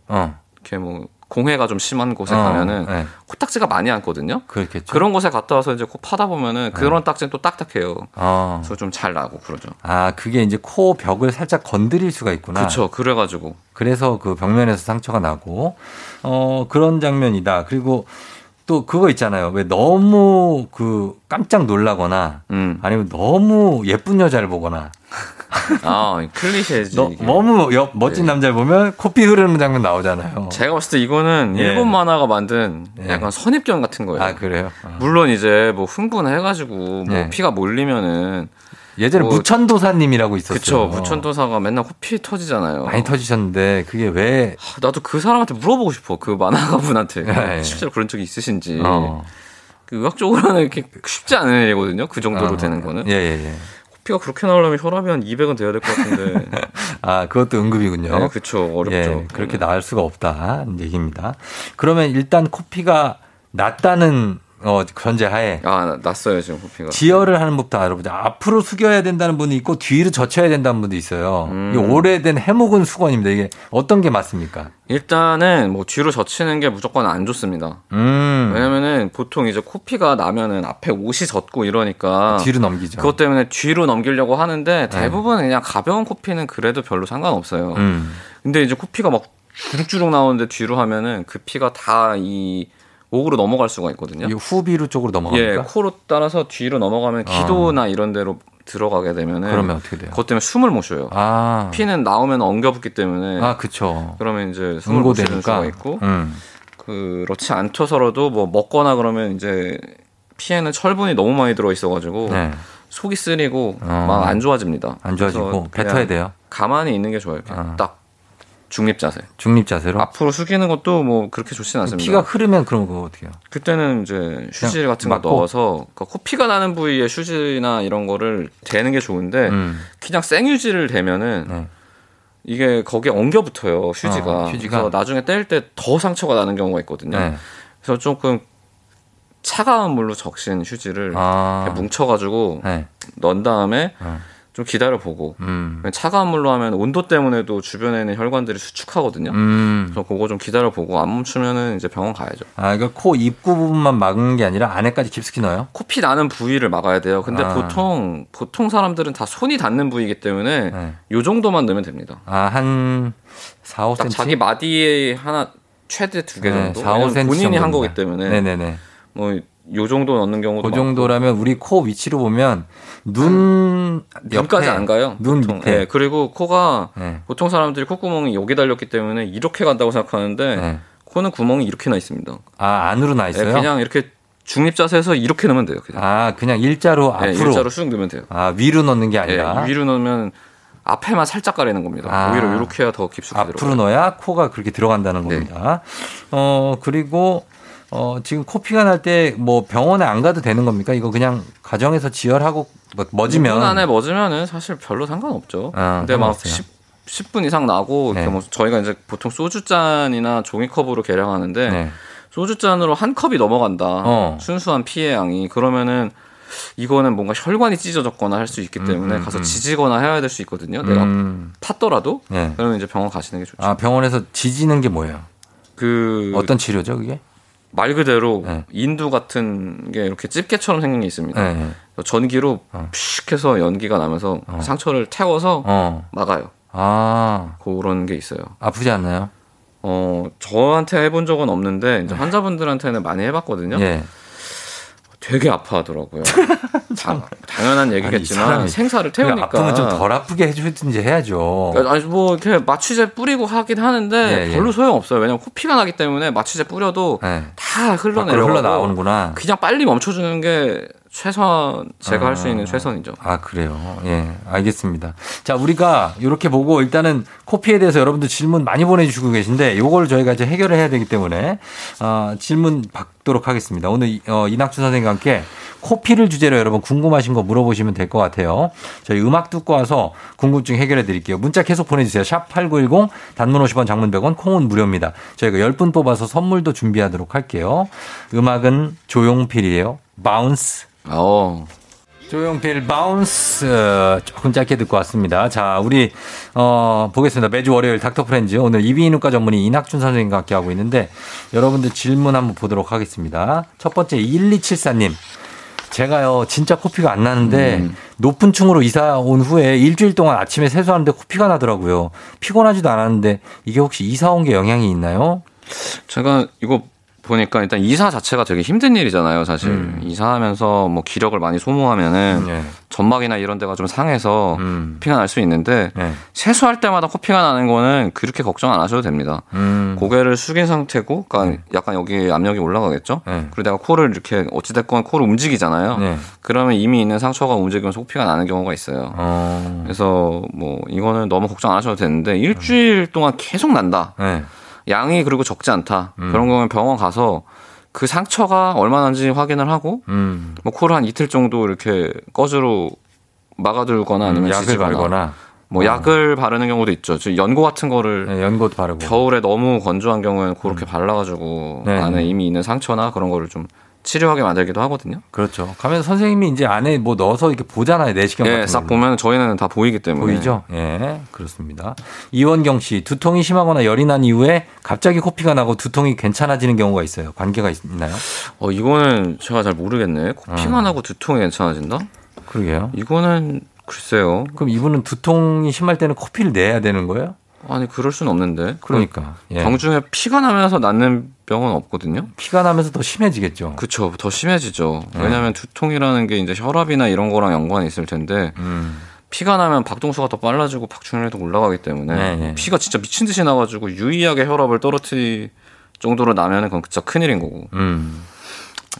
Speaker 14: 이렇게 뭐 공해가 좀 심한 곳에
Speaker 1: 어,
Speaker 14: 가면은
Speaker 1: 네.
Speaker 14: 코딱지가 많이 앉거든요.
Speaker 1: 그렇겠죠.
Speaker 14: 그런 곳에 갔다 와서 이제 코 파다 보면은 그런 딱지는 또 딱딱해요.
Speaker 1: 어.
Speaker 14: 그래서 좀 잘 나고 그러죠.
Speaker 1: 아, 그게 이제 코 벽을 살짝 건드릴 수가 있구나.
Speaker 14: 그렇죠. 그래가지고
Speaker 1: 그래서 그 벽면에서 상처가 나고, 어, 그런 장면이다. 그리고 또 그거 있잖아요. 왜 너무 그 깜짝 놀라거나
Speaker 14: 음.
Speaker 1: 아니면 너무 예쁜 여자를 보거나
Speaker 14: 아 클리셰지.
Speaker 1: 너. 너무 여- 멋진 남자를 보면 코피 흐르는 장면 나오잖아요.
Speaker 14: 제가 봤을 때 이거는
Speaker 1: 예.
Speaker 14: 일본 만화가 만든
Speaker 1: 예.
Speaker 14: 약간 선입견 같은 거예요.
Speaker 1: 아, 그래요? 어.
Speaker 14: 물론 이제 뭐 흥분해가지고 뭐
Speaker 1: 네.
Speaker 14: 피가 몰리면은
Speaker 1: 예전에
Speaker 14: 뭐-
Speaker 1: 무천도사님이라고 있었어요.
Speaker 14: 그쵸 무천도사가 맨날 코피 터지잖아요.
Speaker 1: 많이 터지셨는데 그게 왜
Speaker 14: 아, 나도 그 사람한테 물어보고 싶어. 그 만화가 분한테
Speaker 1: 예.
Speaker 14: 실제로 그런 적이 있으신지.
Speaker 1: 어.
Speaker 14: 그 의학적으로는 이렇게 쉽지 않은 일이거든요. 그 정도로
Speaker 1: 어.
Speaker 14: 되는 거는.
Speaker 1: 예, 예, 예.
Speaker 14: 코피가 그렇게 나오려면 혈압이 한 200은 돼야 될 것 같은데. [laughs]
Speaker 1: 아, 그것도 응급이군요.
Speaker 14: 네, 그쵸. 어렵죠.
Speaker 1: 예, 그렇게 나을 수가 없다. 얘기입니다. 그러면 일단 코피가 낫다는 어, 전제하에
Speaker 14: 아, 났어요, 지금 코피가.
Speaker 1: 지혈을 하는 법도 알아보자. 앞으로 숙여야 된다는 분이 있고 뒤로 젖혀야 된다는 분도 있어요.
Speaker 14: 음.
Speaker 1: 이 오래된 해묵은 수건입니다. 이게 어떤 게 맞습니까?
Speaker 14: 일단은 뭐 뒤로 젖히는 게 무조건 안 좋습니다.
Speaker 1: 음.
Speaker 14: 왜냐면은 보통 이제 코피가 나면은 앞에 옷이 젖고 이러니까
Speaker 1: 뒤로 넘기죠.
Speaker 14: 그것 때문에 뒤로 넘기려고 하는데 대부분 그냥 가벼운 코피는 그래도 별로 상관없어요.
Speaker 1: 음.
Speaker 14: 근데 이제 코피가 막 주룩주룩 나오는데 뒤로 하면은 그 피가 다이 목으로 넘어갈 수가 있거든요.
Speaker 1: 이 후비루 쪽으로 넘어갑니까?
Speaker 14: 예, 코로 따라서 뒤로 넘어가면 기도나 이런 데로 들어가게 되면은
Speaker 1: 그러면 어떻게 돼요?
Speaker 14: 그것 때문에 숨을 못 쉬어요.
Speaker 1: 아.
Speaker 14: 피는 나오면 엉겨붙기 때문에
Speaker 1: 아, 그쵸.
Speaker 14: 그러면 이제 숨을 못 쉬는. 수가 있고
Speaker 1: 음.
Speaker 14: 그렇지 않더서라도 뭐 먹거나 그러면 이제 피에는 철분이 너무 많이 들어 있어 가지고
Speaker 1: 네.
Speaker 14: 속이 쓰리고
Speaker 1: 어.
Speaker 14: 막안 좋아집니다.
Speaker 1: 안 좋아지고 뱉어야 돼요.
Speaker 14: 가만히 있는 게 좋아요.
Speaker 1: 어.
Speaker 14: 딱 중립 자세.
Speaker 1: 중립 자세로.
Speaker 14: 앞으로 숙이는 것도 뭐 그렇게 좋지는 않습니다.
Speaker 1: 피가 흐르면 그럼 그거 어떻게 해요?
Speaker 14: 그때는 이제 휴지 같은 거
Speaker 1: 막고?
Speaker 14: 넣어서 그러니까 코피가 나는 부위에 휴지나 이런 거를 대는 게 좋은데
Speaker 1: 음.
Speaker 14: 그냥 생휴지를 대면은
Speaker 1: 네.
Speaker 14: 이게 거기에 엉겨 붙어요 휴지가.
Speaker 1: 어, 휴지가.
Speaker 14: 그래서 나중에 뗄 때 더 상처가 나는 경우가 있거든요.
Speaker 1: 네.
Speaker 14: 그래서 조금 차가운 물로 적신 휴지를
Speaker 1: 아.
Speaker 14: 뭉쳐가지고
Speaker 1: 네.
Speaker 14: 넣은 다음에
Speaker 1: 어.
Speaker 14: 좀 기다려 보고
Speaker 1: 음.
Speaker 14: 차가운 물로 하면 온도 때문에도 주변에 있는 혈관들이 수축하거든요.
Speaker 1: 음.
Speaker 14: 그래서 그거 좀 기다려 보고 안 멈추면은 이제 병원 가야죠.
Speaker 1: 아, 그러니까 코 입구 부분만 막는 게 아니라 안에까지 깊숙이 넣어요?
Speaker 14: 코피 나는 부위를 막아야 돼요. 근데
Speaker 1: 아.
Speaker 14: 보통 보통 사람들은 다 손이 닿는 부위이기 때문에
Speaker 1: 네.
Speaker 14: 요 정도만 넣으면 됩니다.
Speaker 1: 아, 한 4, 5cm?
Speaker 14: 딱 자기 마디에 하나 최대 두개
Speaker 1: 네,
Speaker 14: 정도.
Speaker 1: 4,
Speaker 14: 왜냐면
Speaker 1: 5cm
Speaker 14: 본인이 한
Speaker 1: 정도입니다.
Speaker 14: 거기 때문에
Speaker 1: 네네네.
Speaker 14: 뭐 요 정도 넣는 경우도
Speaker 1: 그 정도라면 우리 코 위치로 보면 눈 옆에,
Speaker 14: 안 가요.
Speaker 1: 눈
Speaker 14: 보통.
Speaker 1: 밑에.
Speaker 14: 예, 그리고 코가
Speaker 1: 네.
Speaker 14: 보통 사람들이 콧구멍이 여기 달렸기 때문에 이렇게 간다고 생각하는데
Speaker 1: 네.
Speaker 14: 코는 구멍이 이렇게 나 있습니다.
Speaker 1: 아, 안으로 나
Speaker 14: 예,
Speaker 1: 있어요?
Speaker 14: 그냥 이렇게 중립 자세에서 이렇게 넣으면 돼요. 그냥.
Speaker 1: 아, 그냥 일자로
Speaker 14: 예,
Speaker 1: 앞으로.
Speaker 14: 일자로 쑥 넣으면 돼요.
Speaker 1: 아, 위로 넣는 게
Speaker 14: 예,
Speaker 1: 아니라.
Speaker 14: 위로 넣으면 앞에만 살짝 가리는 겁니다.
Speaker 1: 아.
Speaker 14: 오히려 이렇게 해야 더 깊숙이
Speaker 1: 앞으로
Speaker 14: 들어가요.
Speaker 1: 넣어야 코가 그렇게 들어간다는
Speaker 14: 네.
Speaker 1: 겁니다. 어, 그리고 어, 지금 코피가 날 때 뭐 병원에 안 가도 되는 겁니까? 이거 그냥 가정에서 지혈하고 뭐 멎으면
Speaker 14: 2분 안에 멎으면은 사실 별로 상관없죠.
Speaker 1: 아,
Speaker 14: 근데 막
Speaker 1: 상관없어요.
Speaker 14: 10, 분 이상 나고
Speaker 1: 네.
Speaker 14: 뭐 저희가 이제 보통 소주잔이나 종이컵으로 계량하는데
Speaker 1: 네.
Speaker 14: 소주잔으로 한 컵이 넘어간다.
Speaker 1: 어.
Speaker 14: 순수한 피해 양이 그러면은 이거는 뭔가 혈관이 찢어졌거나 할 수 있기 때문에
Speaker 1: 음, 음,
Speaker 14: 가서
Speaker 1: 음.
Speaker 14: 지지거나 해야 될 수 있거든요. 내가
Speaker 1: 음.
Speaker 14: 탔더라도
Speaker 1: 네.
Speaker 14: 그러면 이제 병원 가시는 게 좋죠.
Speaker 1: 아, 병원에서 지지는 게 뭐예요?
Speaker 14: 그
Speaker 1: 어떤 치료죠, 그게?
Speaker 14: 말 그대로
Speaker 1: 네.
Speaker 14: 인두 같은 게 이렇게 집게처럼 생긴 게 있습니다.
Speaker 1: 네. 네.
Speaker 14: 전기로
Speaker 1: 어.
Speaker 14: 픽 해서 연기가 나면서
Speaker 1: 어.
Speaker 14: 상처를 태워서
Speaker 1: 어.
Speaker 14: 막아요.
Speaker 1: 아,
Speaker 14: 그런 게 있어요.
Speaker 1: 아프지 않나요?
Speaker 14: 어, 저한테 해본 적은 없는데 이제 환자분들한테는 많이 해봤거든요.
Speaker 1: 예.
Speaker 14: 되게 아파하더라고요. [laughs] 다- 당연한 얘기겠지만
Speaker 1: 사람이
Speaker 14: 생사를 태우니까
Speaker 1: 아프면 좀 덜 아프게 해주든지 해야죠.
Speaker 14: 아니 뭐 이렇게 마취제 뿌리고 하긴 하는데
Speaker 1: 예, 예.
Speaker 14: 별로 소용 없어요. 왜냐면 코피가 나기 때문에 마취제 뿌려도
Speaker 1: 네.
Speaker 14: 다
Speaker 1: 밖으로
Speaker 14: 흘러내려고
Speaker 1: 흘러나오는구나.
Speaker 14: 그냥 빨리 멈춰주는 게 최선 제가 할수 있는 최선이죠.
Speaker 1: 아, 그래요. 예, 알겠습니다. 자, 우리가 이렇게 보고 일단은 코피에 대해서 여러분들 질문 많이 보내주시고 계신데 요걸 저희가 이제 해결을 해야 되기 때문에 어, 질문 받도록 하겠습니다. 오늘 이- 어, 이낙준 선생님과 함께 코피를 주제로 여러분 궁금하신 거 물어보시면 될 것 같아요. 저희 음악 듣고 와서 궁금증 해결해 드릴게요. 문자 계속 보내주세요. 샵 8910 단문 50원 장문 100원 콩은 무료입니다. 저희가 10분 뽑아서 선물도 준비하도록 할게요. 음악은 조용필이에요. 바운스.
Speaker 14: 어.
Speaker 1: 조용필 바운스 어, 조금 짧게 듣고 왔습니다. 자, 우리 어 보겠습니다. 매주 월요일 닥터 프렌즈 오늘 이비인후과 전문의 이낙준 선생님과 함께 하고 있는데 여러분들 질문 한번 보도록 하겠습니다. 첫 번째 1274님. 제가요 진짜 코피가 안 나는데
Speaker 14: 음.
Speaker 1: 높은 층으로 이사 온 후에 일주일 동안 아침에 세수하는데 코피가 나더라고요. 피곤하지도 않았는데 이게 혹시 이사 온 게 영향이 있나요?
Speaker 14: 제가 이거 보니까 일단 이사 자체가 되게 힘든 일이잖아요, 사실.
Speaker 1: 음.
Speaker 14: 이사하면서 뭐 기력을 많이 소모하면은
Speaker 1: 네.
Speaker 14: 점막이나 이런 데가 좀 상해서
Speaker 1: 음.
Speaker 14: 피가 날 수 있는데
Speaker 1: 네.
Speaker 14: 세수할 때마다 코피가 나는 거는 그렇게 걱정 안 하셔도 됩니다.
Speaker 1: 음.
Speaker 14: 고개를 숙인 상태고, 그러니까 약간 여기 압력이 올라가겠죠.
Speaker 1: 네.
Speaker 14: 그리고 내가 코를 이렇게 어찌됐건 코를 움직이잖아요.
Speaker 1: 네.
Speaker 14: 그러면 이미 있는 상처가 움직이면서 코피가 나는 경우가 있어요.
Speaker 1: 어.
Speaker 14: 그래서 뭐 이거는 너무 걱정 안 하셔도 되는데 일주일 동안 계속 난다.
Speaker 1: 네.
Speaker 14: 양이 그리고 적지 않다.
Speaker 1: 음.
Speaker 14: 그런 경우는 병원 가서 그 상처가 얼마나인지 확인을 하고
Speaker 1: 음.
Speaker 14: 뭐 코를 한 이틀 정도 이렇게 꺼즈로 막아두거나 아니면
Speaker 1: 음, 약을 발거나
Speaker 14: 뭐 약을 바르는 경우도 있죠. 저 연고 같은 거를
Speaker 1: 네, 연고도 바르고
Speaker 14: 겨울에 너무 건조한 경우에는 그렇게 발라가지고
Speaker 1: 네,
Speaker 14: 안에
Speaker 1: 네.
Speaker 14: 이미 있는 상처나 그런 거를 좀 치료하게 만들기도 하거든요.
Speaker 1: 그렇죠. 가면 선생님이 이제 안에 뭐 넣어서 이렇게 보잖아요. 내시경
Speaker 14: 예,
Speaker 1: 같은
Speaker 14: 싹
Speaker 1: 걸로.
Speaker 14: 보면 저희는 다 보이기 때문에
Speaker 1: 보이죠? 예, 그렇습니다. 이원경 씨, 두통이 심하거나 열이 난 이후에 갑자기 코피가 나고 두통이 괜찮아지는 경우가 있어요. 관계가 있, 나요
Speaker 14: 어 이거는 제가 잘 모르겠네. 코피가
Speaker 1: 어.
Speaker 14: 나고 두통이 괜찮아진다?
Speaker 1: 그러게요.
Speaker 14: 이거는 글쎄요.
Speaker 1: 그럼 이분은 두통이 심할 때는 코피를 내야 되는 거예요?
Speaker 14: 아니 그럴 수는 없는데.
Speaker 1: 그러니까. 예.
Speaker 14: 병 중에 피가 나면서 낫는 병은 없거든요.
Speaker 1: 피가 나면서 더 심해지겠죠.
Speaker 14: 그쵸. 더 심해지죠.
Speaker 1: 네.
Speaker 14: 왜냐하면 두통이라는 게 이제 혈압이나 이런 거랑 연관이 있을 텐데
Speaker 1: 음.
Speaker 14: 피가 나면 박동수가 더 빨라지고 박충혈도 올라가기 때문에
Speaker 1: 네, 네.
Speaker 14: 피가 진짜 미친 듯이 나가지고 유의하게 혈압을 떨어뜨릴 정도로 나면은 그건 진짜 큰일인 거고.
Speaker 1: 음.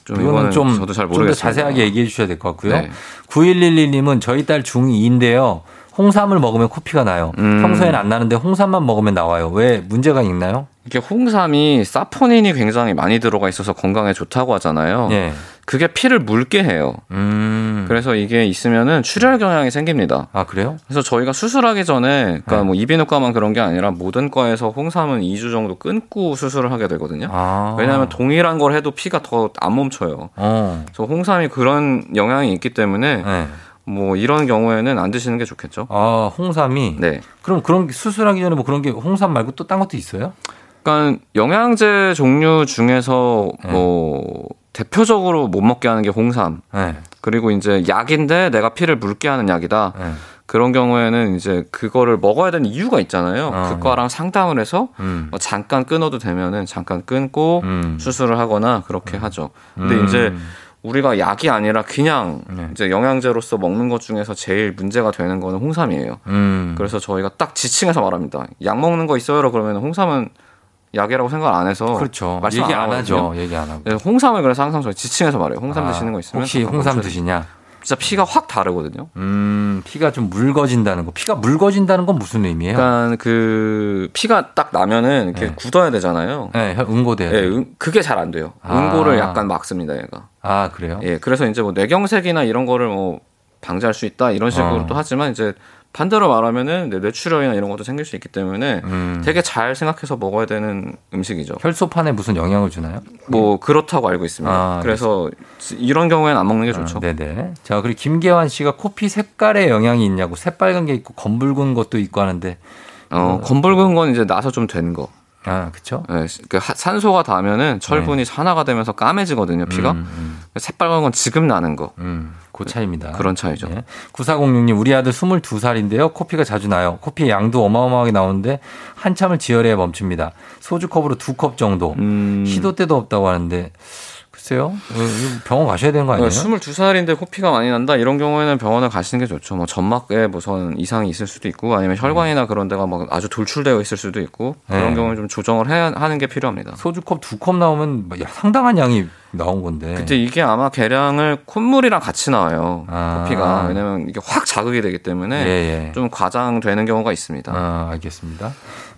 Speaker 14: 좀
Speaker 1: 이거는 좀,
Speaker 14: 저도
Speaker 1: 잘좀더
Speaker 14: 모르겠어요.
Speaker 1: 자세하게 얘기해 주셔야 될 것 같고요.
Speaker 14: 네.
Speaker 1: 9111님은 저희 딸 중2인데요. 홍삼을 먹으면 코피가 나요.
Speaker 14: 음.
Speaker 1: 평소에는 안 나는데 홍삼만 먹으면 나와요. 왜 문제가 있나요?
Speaker 14: 이게 홍삼이 사포닌이 굉장히 많이 들어가 있어서 건강에 좋다고 하잖아요.
Speaker 1: 예.
Speaker 14: 그게 피를 묽게 해요.
Speaker 1: 음.
Speaker 14: 그래서 이게 있으면은 출혈 경향이 생깁니다.
Speaker 1: 아, 그래요?
Speaker 14: 그래서 저희가 수술하기 전에, 그러니까
Speaker 1: 네.
Speaker 14: 뭐 이비인후과만 그런 게 아니라 모든 과에서 홍삼은 2주 정도 끊고 수술을 하게 되거든요.
Speaker 1: 아.
Speaker 14: 왜냐하면 동일한 걸 해도 피가 더 안 멈춰요.
Speaker 1: 어.
Speaker 14: 그래서 홍삼이 그런 영향이 있기 때문에
Speaker 1: 네.
Speaker 14: 뭐 이런 경우에는 안 드시는 게 좋겠죠.
Speaker 1: 아, 홍삼이.
Speaker 14: 네.
Speaker 1: 그럼 그런 게 수술하기 전에 뭐 그런 게 홍삼 말고 또 딴 것도 있어요?
Speaker 14: 그러니까 영양제 종류 중에서
Speaker 1: 네.
Speaker 14: 뭐 대표적으로 못 먹게 하는 게 홍삼.
Speaker 1: 네.
Speaker 14: 그리고 이제 약인데 내가 피를 묽게 하는 약이다.
Speaker 1: 네.
Speaker 14: 그런 경우에는 이제 그거를 먹어야 되는 이유가 있잖아요.
Speaker 1: 어,
Speaker 14: 그 과랑 상담을 해서
Speaker 1: 음.
Speaker 14: 뭐 잠깐 끊어도 되면은 잠깐 끊고
Speaker 1: 음.
Speaker 14: 수술을 하거나 그렇게 하죠. 근데
Speaker 1: 음.
Speaker 14: 이제 우리가 약이 아니라 그냥
Speaker 1: 네.
Speaker 14: 이제 영양제로서 먹는 것 중에서 제일 문제가 되는 거는 홍삼이에요.
Speaker 1: 음.
Speaker 14: 그래서 저희가 딱 지칭해서 말합니다. 약 먹는 거 있어요? 그러면 홍삼은 약이라고 생각 안 해서
Speaker 1: 그렇죠.
Speaker 14: 말씀
Speaker 1: 얘기 안
Speaker 14: 하거든요.
Speaker 1: 하죠. 얘기 안 하고.
Speaker 14: 네, 홍삼을 그래서 항상 저희 지칭해서 말해요. 홍삼
Speaker 1: 아,
Speaker 14: 드시는 거 있으면
Speaker 1: 혹시 홍삼 드시냐?
Speaker 14: 진짜 피가 확 다르거든요.
Speaker 1: 음, 피가 좀 묽어진다는 거. 피가 묽어진다는 건 무슨 의미예요?
Speaker 14: 그러니까 그 피가 딱 나면은 이렇게
Speaker 1: 네.
Speaker 14: 굳어야 되잖아요.
Speaker 1: 네, 응고돼요.
Speaker 14: 예, 응- 그게 잘 안 돼요.
Speaker 1: 아.
Speaker 14: 응고를 약간 막습니다, 얘가.
Speaker 1: 아, 그래요?
Speaker 14: 예, 그래서 이제 뭐 뇌경색이나 이런 거를 뭐 방지할 수 있다 이런 식으로
Speaker 1: 어.
Speaker 14: 또 하지만 이제 반대로 말하면은 뇌- 뇌출혈이나 이런 것도 생길 수 있기 때문에
Speaker 1: 음.
Speaker 14: 되게 잘 생각해서 먹어야 되는 음식이죠.
Speaker 1: 혈소판에 무슨 영향을 주나요?
Speaker 14: 뭐 그렇다고 알고 있습니다.
Speaker 1: 아,
Speaker 14: 그래서 이런 경우에는 안 먹는 게 좋죠.
Speaker 1: 아, 네네. 자, 그리고 김계환 씨가 코피 색깔에 영향이 있냐고 새빨간 게 있고 검붉은 것도 있고 하는데
Speaker 14: 어, 검붉은 건 이제 나서 좀 된 거.
Speaker 1: 아, 그쵸?
Speaker 14: 예, 그 하- 산소가 닿으면은 철분이 산화가 되면서 까매지거든요, 피가.
Speaker 1: 네. 음, 음,
Speaker 14: 새빨간 건 지금 나는 거.
Speaker 1: 음, 그 차이입니다.
Speaker 14: 그런 차이죠.
Speaker 1: 예. 9406님, 우리 아들 22살인데요. 코피가 자주 나요. 코피 양도 어마어마하게 나오는데 한참을 지혈해야 멈춥니다. 소주컵으로 두 컵 정도.
Speaker 14: 음.
Speaker 1: 시도 때도 없다고 하는데 글쎄요. 어, 이거 병원 가셔야 되는 거 아니에요?
Speaker 14: 22살인데 코피가 많이 난다 이런 경우에는 병원을 가시는 게 좋죠. 뭐 점막에 무슨 이상이 있을 수도 있고 아니면 혈관이나 그런 데가 막 아주 돌출되어 있을 수도 있고 그런
Speaker 1: 네.
Speaker 14: 경우는 좀 조정을 해야 하는 게 필요합니다.
Speaker 1: 소주컵 두 컵 나오면 뭐 야, 상당한 양이 나온 건데.
Speaker 14: 그때 이게 아마 계량을 콧물이랑 같이 나와요.
Speaker 1: 아.
Speaker 14: 코피가 왜냐면 이게 확 자극이 되기 때문에
Speaker 1: 예, 예.
Speaker 14: 좀 과장되는 경우가 있습니다.
Speaker 1: 아, 알겠습니다.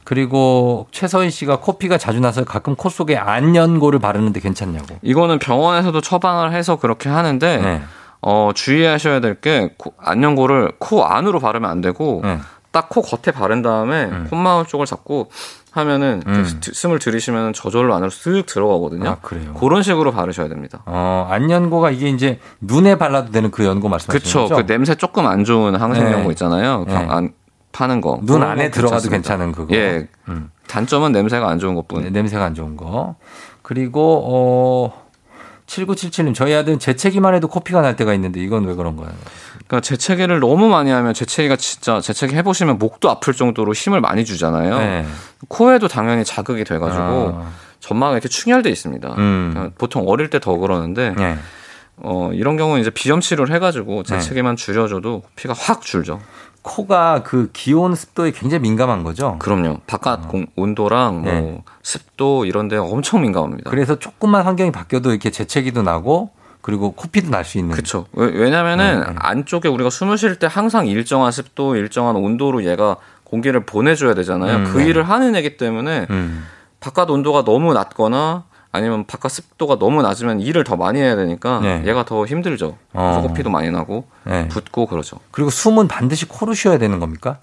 Speaker 1: 그리고 최서희 씨가 코피가 자주 나서 가끔 코 속에 안연고를 바르는데 괜찮냐고.
Speaker 14: 이거는 병원에서도 처방을 해서 그렇게 하는데
Speaker 1: 네.
Speaker 14: 어, 주의하셔야 될 게 안연고를 코 안으로 바르면 안 되고
Speaker 1: 네.
Speaker 14: 딱코 겉에 바른 다음에
Speaker 1: 음.
Speaker 14: 콧마울 쪽을 잡고 하면은 그
Speaker 1: 음.
Speaker 14: 스- 숨을 들이쉬면 저절로 안으로 쓱 들어가거든요.
Speaker 1: 아, 그래요?
Speaker 14: 그런 식으로 바르셔야 됩니다.
Speaker 1: 어, 안연고가 이게 이제 눈에 발라도 되는 그 연고 말씀하시는
Speaker 14: 그쵸.
Speaker 1: 거죠?
Speaker 14: 그 냄새 조금 안 좋은 항생
Speaker 1: 네.
Speaker 14: 연고 있잖아요.
Speaker 1: 네.
Speaker 14: 안 파는 거.
Speaker 1: 눈
Speaker 14: 그런
Speaker 1: 안에
Speaker 14: 거
Speaker 1: 들어가도. 괜찮은 그거.
Speaker 14: 예.
Speaker 1: 음.
Speaker 14: 단점은 냄새가 안 좋은 것 뿐.
Speaker 1: 네, 냄새가 안 좋은 거. 그리고 어 7977님 저희 아들은 재채기만 해도 코피가 날 때가 있는데 이건 왜 그런 거예요?
Speaker 14: 그러니까 재채기를 너무 많이 하면 재채기가 진짜 재채기 해보시면 목도 아플 정도로 힘을 많이 주잖아요.
Speaker 1: 네.
Speaker 14: 코에도 당연히 자극이 돼가지고
Speaker 1: 아.
Speaker 14: 점막이 이렇게 충혈돼 있습니다.
Speaker 1: 음.
Speaker 14: 그러니까 보통 어릴 때 더 그러는데
Speaker 1: 네.
Speaker 14: 어, 이런 경우는 이제 비염 치료를 해가지고 재채기만 줄여줘도 피가 확 줄죠.
Speaker 1: 코가 그 기온 습도에 굉장히 민감한 거죠.
Speaker 14: 그럼요. 바깥 공- 온도랑 뭐
Speaker 1: 네.
Speaker 14: 습도 이런 데 엄청 민감합니다.
Speaker 1: 그래서 조금만 환경이 바뀌어도 이렇게 재채기도 나고 그리고 코피도 날 수 있는.
Speaker 14: 그렇죠. 왜냐면은
Speaker 1: 네, 네.
Speaker 14: 안쪽에 우리가 숨을 쉴 때 항상 일정한 습도, 일정한 온도로 얘가 공기를 보내줘야 되잖아요.
Speaker 1: 음,
Speaker 14: 그
Speaker 1: 네.
Speaker 14: 일을 하는 애기 때문에
Speaker 1: 음.
Speaker 14: 바깥 온도가 너무 낮거나 아니면 바깥 습도가 너무 낮으면 일을 더 많이 해야 되니까
Speaker 1: 네.
Speaker 14: 얘가 더 힘들죠.
Speaker 1: 어.
Speaker 14: 코피도 많이 나고
Speaker 1: 네.
Speaker 14: 붓고 그러죠.
Speaker 1: 그리고 숨은 반드시 코로 쉬어야 되는 겁니까?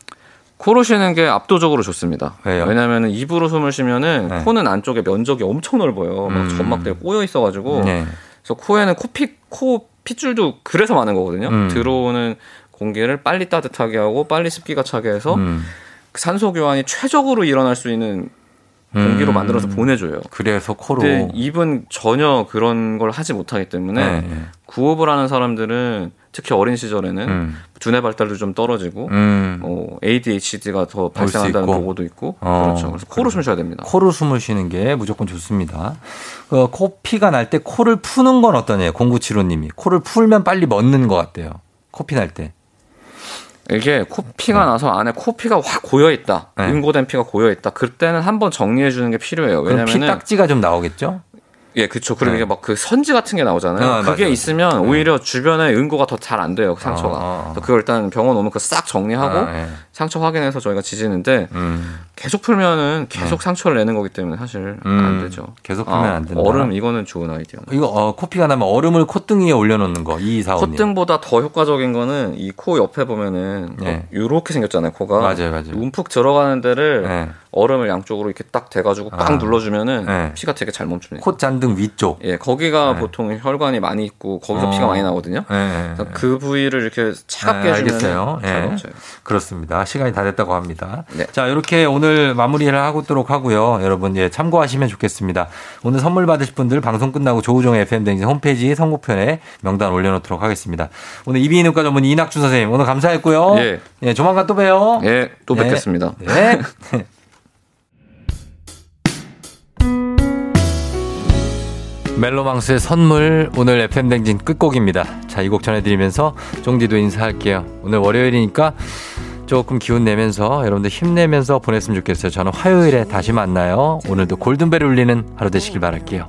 Speaker 14: 코로 쉬는 게 압도적으로 좋습니다.
Speaker 1: 왜요?
Speaker 14: 왜냐하면 입으로 숨을 쉬면은
Speaker 1: 네.
Speaker 14: 코는 안쪽에 면적이 엄청 넓어요. 막
Speaker 1: 음.
Speaker 14: 점막들이 꼬여 있어가지고
Speaker 1: 네.
Speaker 14: 그래서 코에는 코피 코 핏줄도 그래서 많은 거거든요.
Speaker 1: 음.
Speaker 14: 들어오는 공기를 빨리 따뜻하게 하고 빨리 습기가 차게 해서
Speaker 1: 음.
Speaker 14: 산소 교환이 최적으로 일어날 수 있는 공기로
Speaker 1: 음.
Speaker 14: 만들어서 보내줘요.
Speaker 1: 그래서 코로.
Speaker 14: 근데 입은 전혀 그런 걸 하지 못하기 때문에
Speaker 1: 네, 네.
Speaker 14: 구호흡을 하는 사람들은 특히 어린 시절에는
Speaker 1: 음.
Speaker 14: 두뇌 발달도 좀 떨어지고
Speaker 1: 음.
Speaker 14: 어, ADHD가
Speaker 1: 더수
Speaker 14: 발생한다는
Speaker 1: 있고.
Speaker 14: 보고도 있고
Speaker 1: 어,
Speaker 14: 그렇죠. 그래서 코로 숨 쉬어야 됩니다.
Speaker 1: 코로 숨을 쉬는 게 무조건 좋습니다. 어, 코피가 날 때 코를 푸는 건 어떠냐요? 공구치로님이 코를 풀면 빨리 멎는 것 같대요. 코피 날 때.
Speaker 14: 이게 코피가 나서 안에 코피가 확 고여 있다.
Speaker 1: 네.
Speaker 14: 응고된 피가 고여 있다. 그때는 한번 정리해 주는 게 필요해요.
Speaker 1: 그럼
Speaker 14: 왜냐면은
Speaker 1: 피딱지가 좀 나오겠죠?
Speaker 14: 예, 그렇죠. 그리고
Speaker 1: 네.
Speaker 14: 이게 막 그 선지 같은 게 나오잖아요.
Speaker 1: 아,
Speaker 14: 그게
Speaker 1: 맞아요.
Speaker 14: 있으면 오히려 주변에 응고가 더 잘 안 돼요. 상처가.
Speaker 1: 어, 어, 어.
Speaker 14: 그래서 그걸 일단 병원 오면 그 싹 정리하고
Speaker 1: 아, 예.
Speaker 14: 상처 확인해서 저희가 지지는데
Speaker 1: 음.
Speaker 14: 계속 풀면은 계속
Speaker 1: 네.
Speaker 14: 상처를 내는 거기 때문에 사실
Speaker 1: 음,
Speaker 14: 안 되죠.
Speaker 1: 계속 풀면
Speaker 14: 아,
Speaker 1: 안 된다.
Speaker 14: 얼음 이거는 좋은 아이디어.
Speaker 1: 이거 어, 코피가 나면 얼음을 콧등위에 올려놓는 거. 이사오님.
Speaker 14: 콧등보다 더 효과적인 거는 이 코 옆에 보면은
Speaker 1: 네.
Speaker 14: 이렇게 생겼잖아요, 코가.
Speaker 1: 맞아요, 맞아요.
Speaker 14: 움푹 들어가는 데를
Speaker 1: 네.
Speaker 14: 얼음을 양쪽으로 이렇게 딱 대가지고 빡
Speaker 1: 아.
Speaker 14: 눌러주면은
Speaker 1: 네.
Speaker 14: 피가 되게 잘 멈춥니다.
Speaker 1: 콧잔등 위쪽.
Speaker 14: 예, 거기가
Speaker 1: 네.
Speaker 14: 보통 혈관이 많이 있고 거기서
Speaker 1: 어.
Speaker 14: 피가 많이 나거든요. 그래서
Speaker 1: 예.
Speaker 14: 그 부위를 이렇게 차갑게
Speaker 1: 네,
Speaker 14: 해주면. 잘
Speaker 1: 예.
Speaker 14: 멈춰요.
Speaker 1: 그렇습니다. 시간이 다 됐다고 합니다.
Speaker 14: 네.
Speaker 1: 자, 이렇게 오늘 마무리를 하고도록 하고요. 여러분, 예, 참고하시면 좋겠습니다. 오늘 선물 받으실 분들 방송 끝나고 조우종의 FM댕진 홈페이지 선곡편에 명단 올려놓도록 하겠습니다. 오늘 이비인후과 전문 이낙준 선생님, 오늘 감사했고요.
Speaker 14: 예.
Speaker 1: 조만간 또 봬요.
Speaker 14: 예, 또
Speaker 1: 네.
Speaker 14: 뵙겠습니다.
Speaker 1: 네. [laughs] 멜로망스의 선물 오늘 FM 댕진 끝곡입니다. 자, 이 곡 전해드리면서 쫑디도 인사할게요. 오늘 월요일이니까 조금 기운 내면서 여러분들 힘내면서 보냈으면 좋겠어요. 저는 화요일에 다시 만나요. 오늘도 골든벨 울리는 하루 되시길 바랄게요.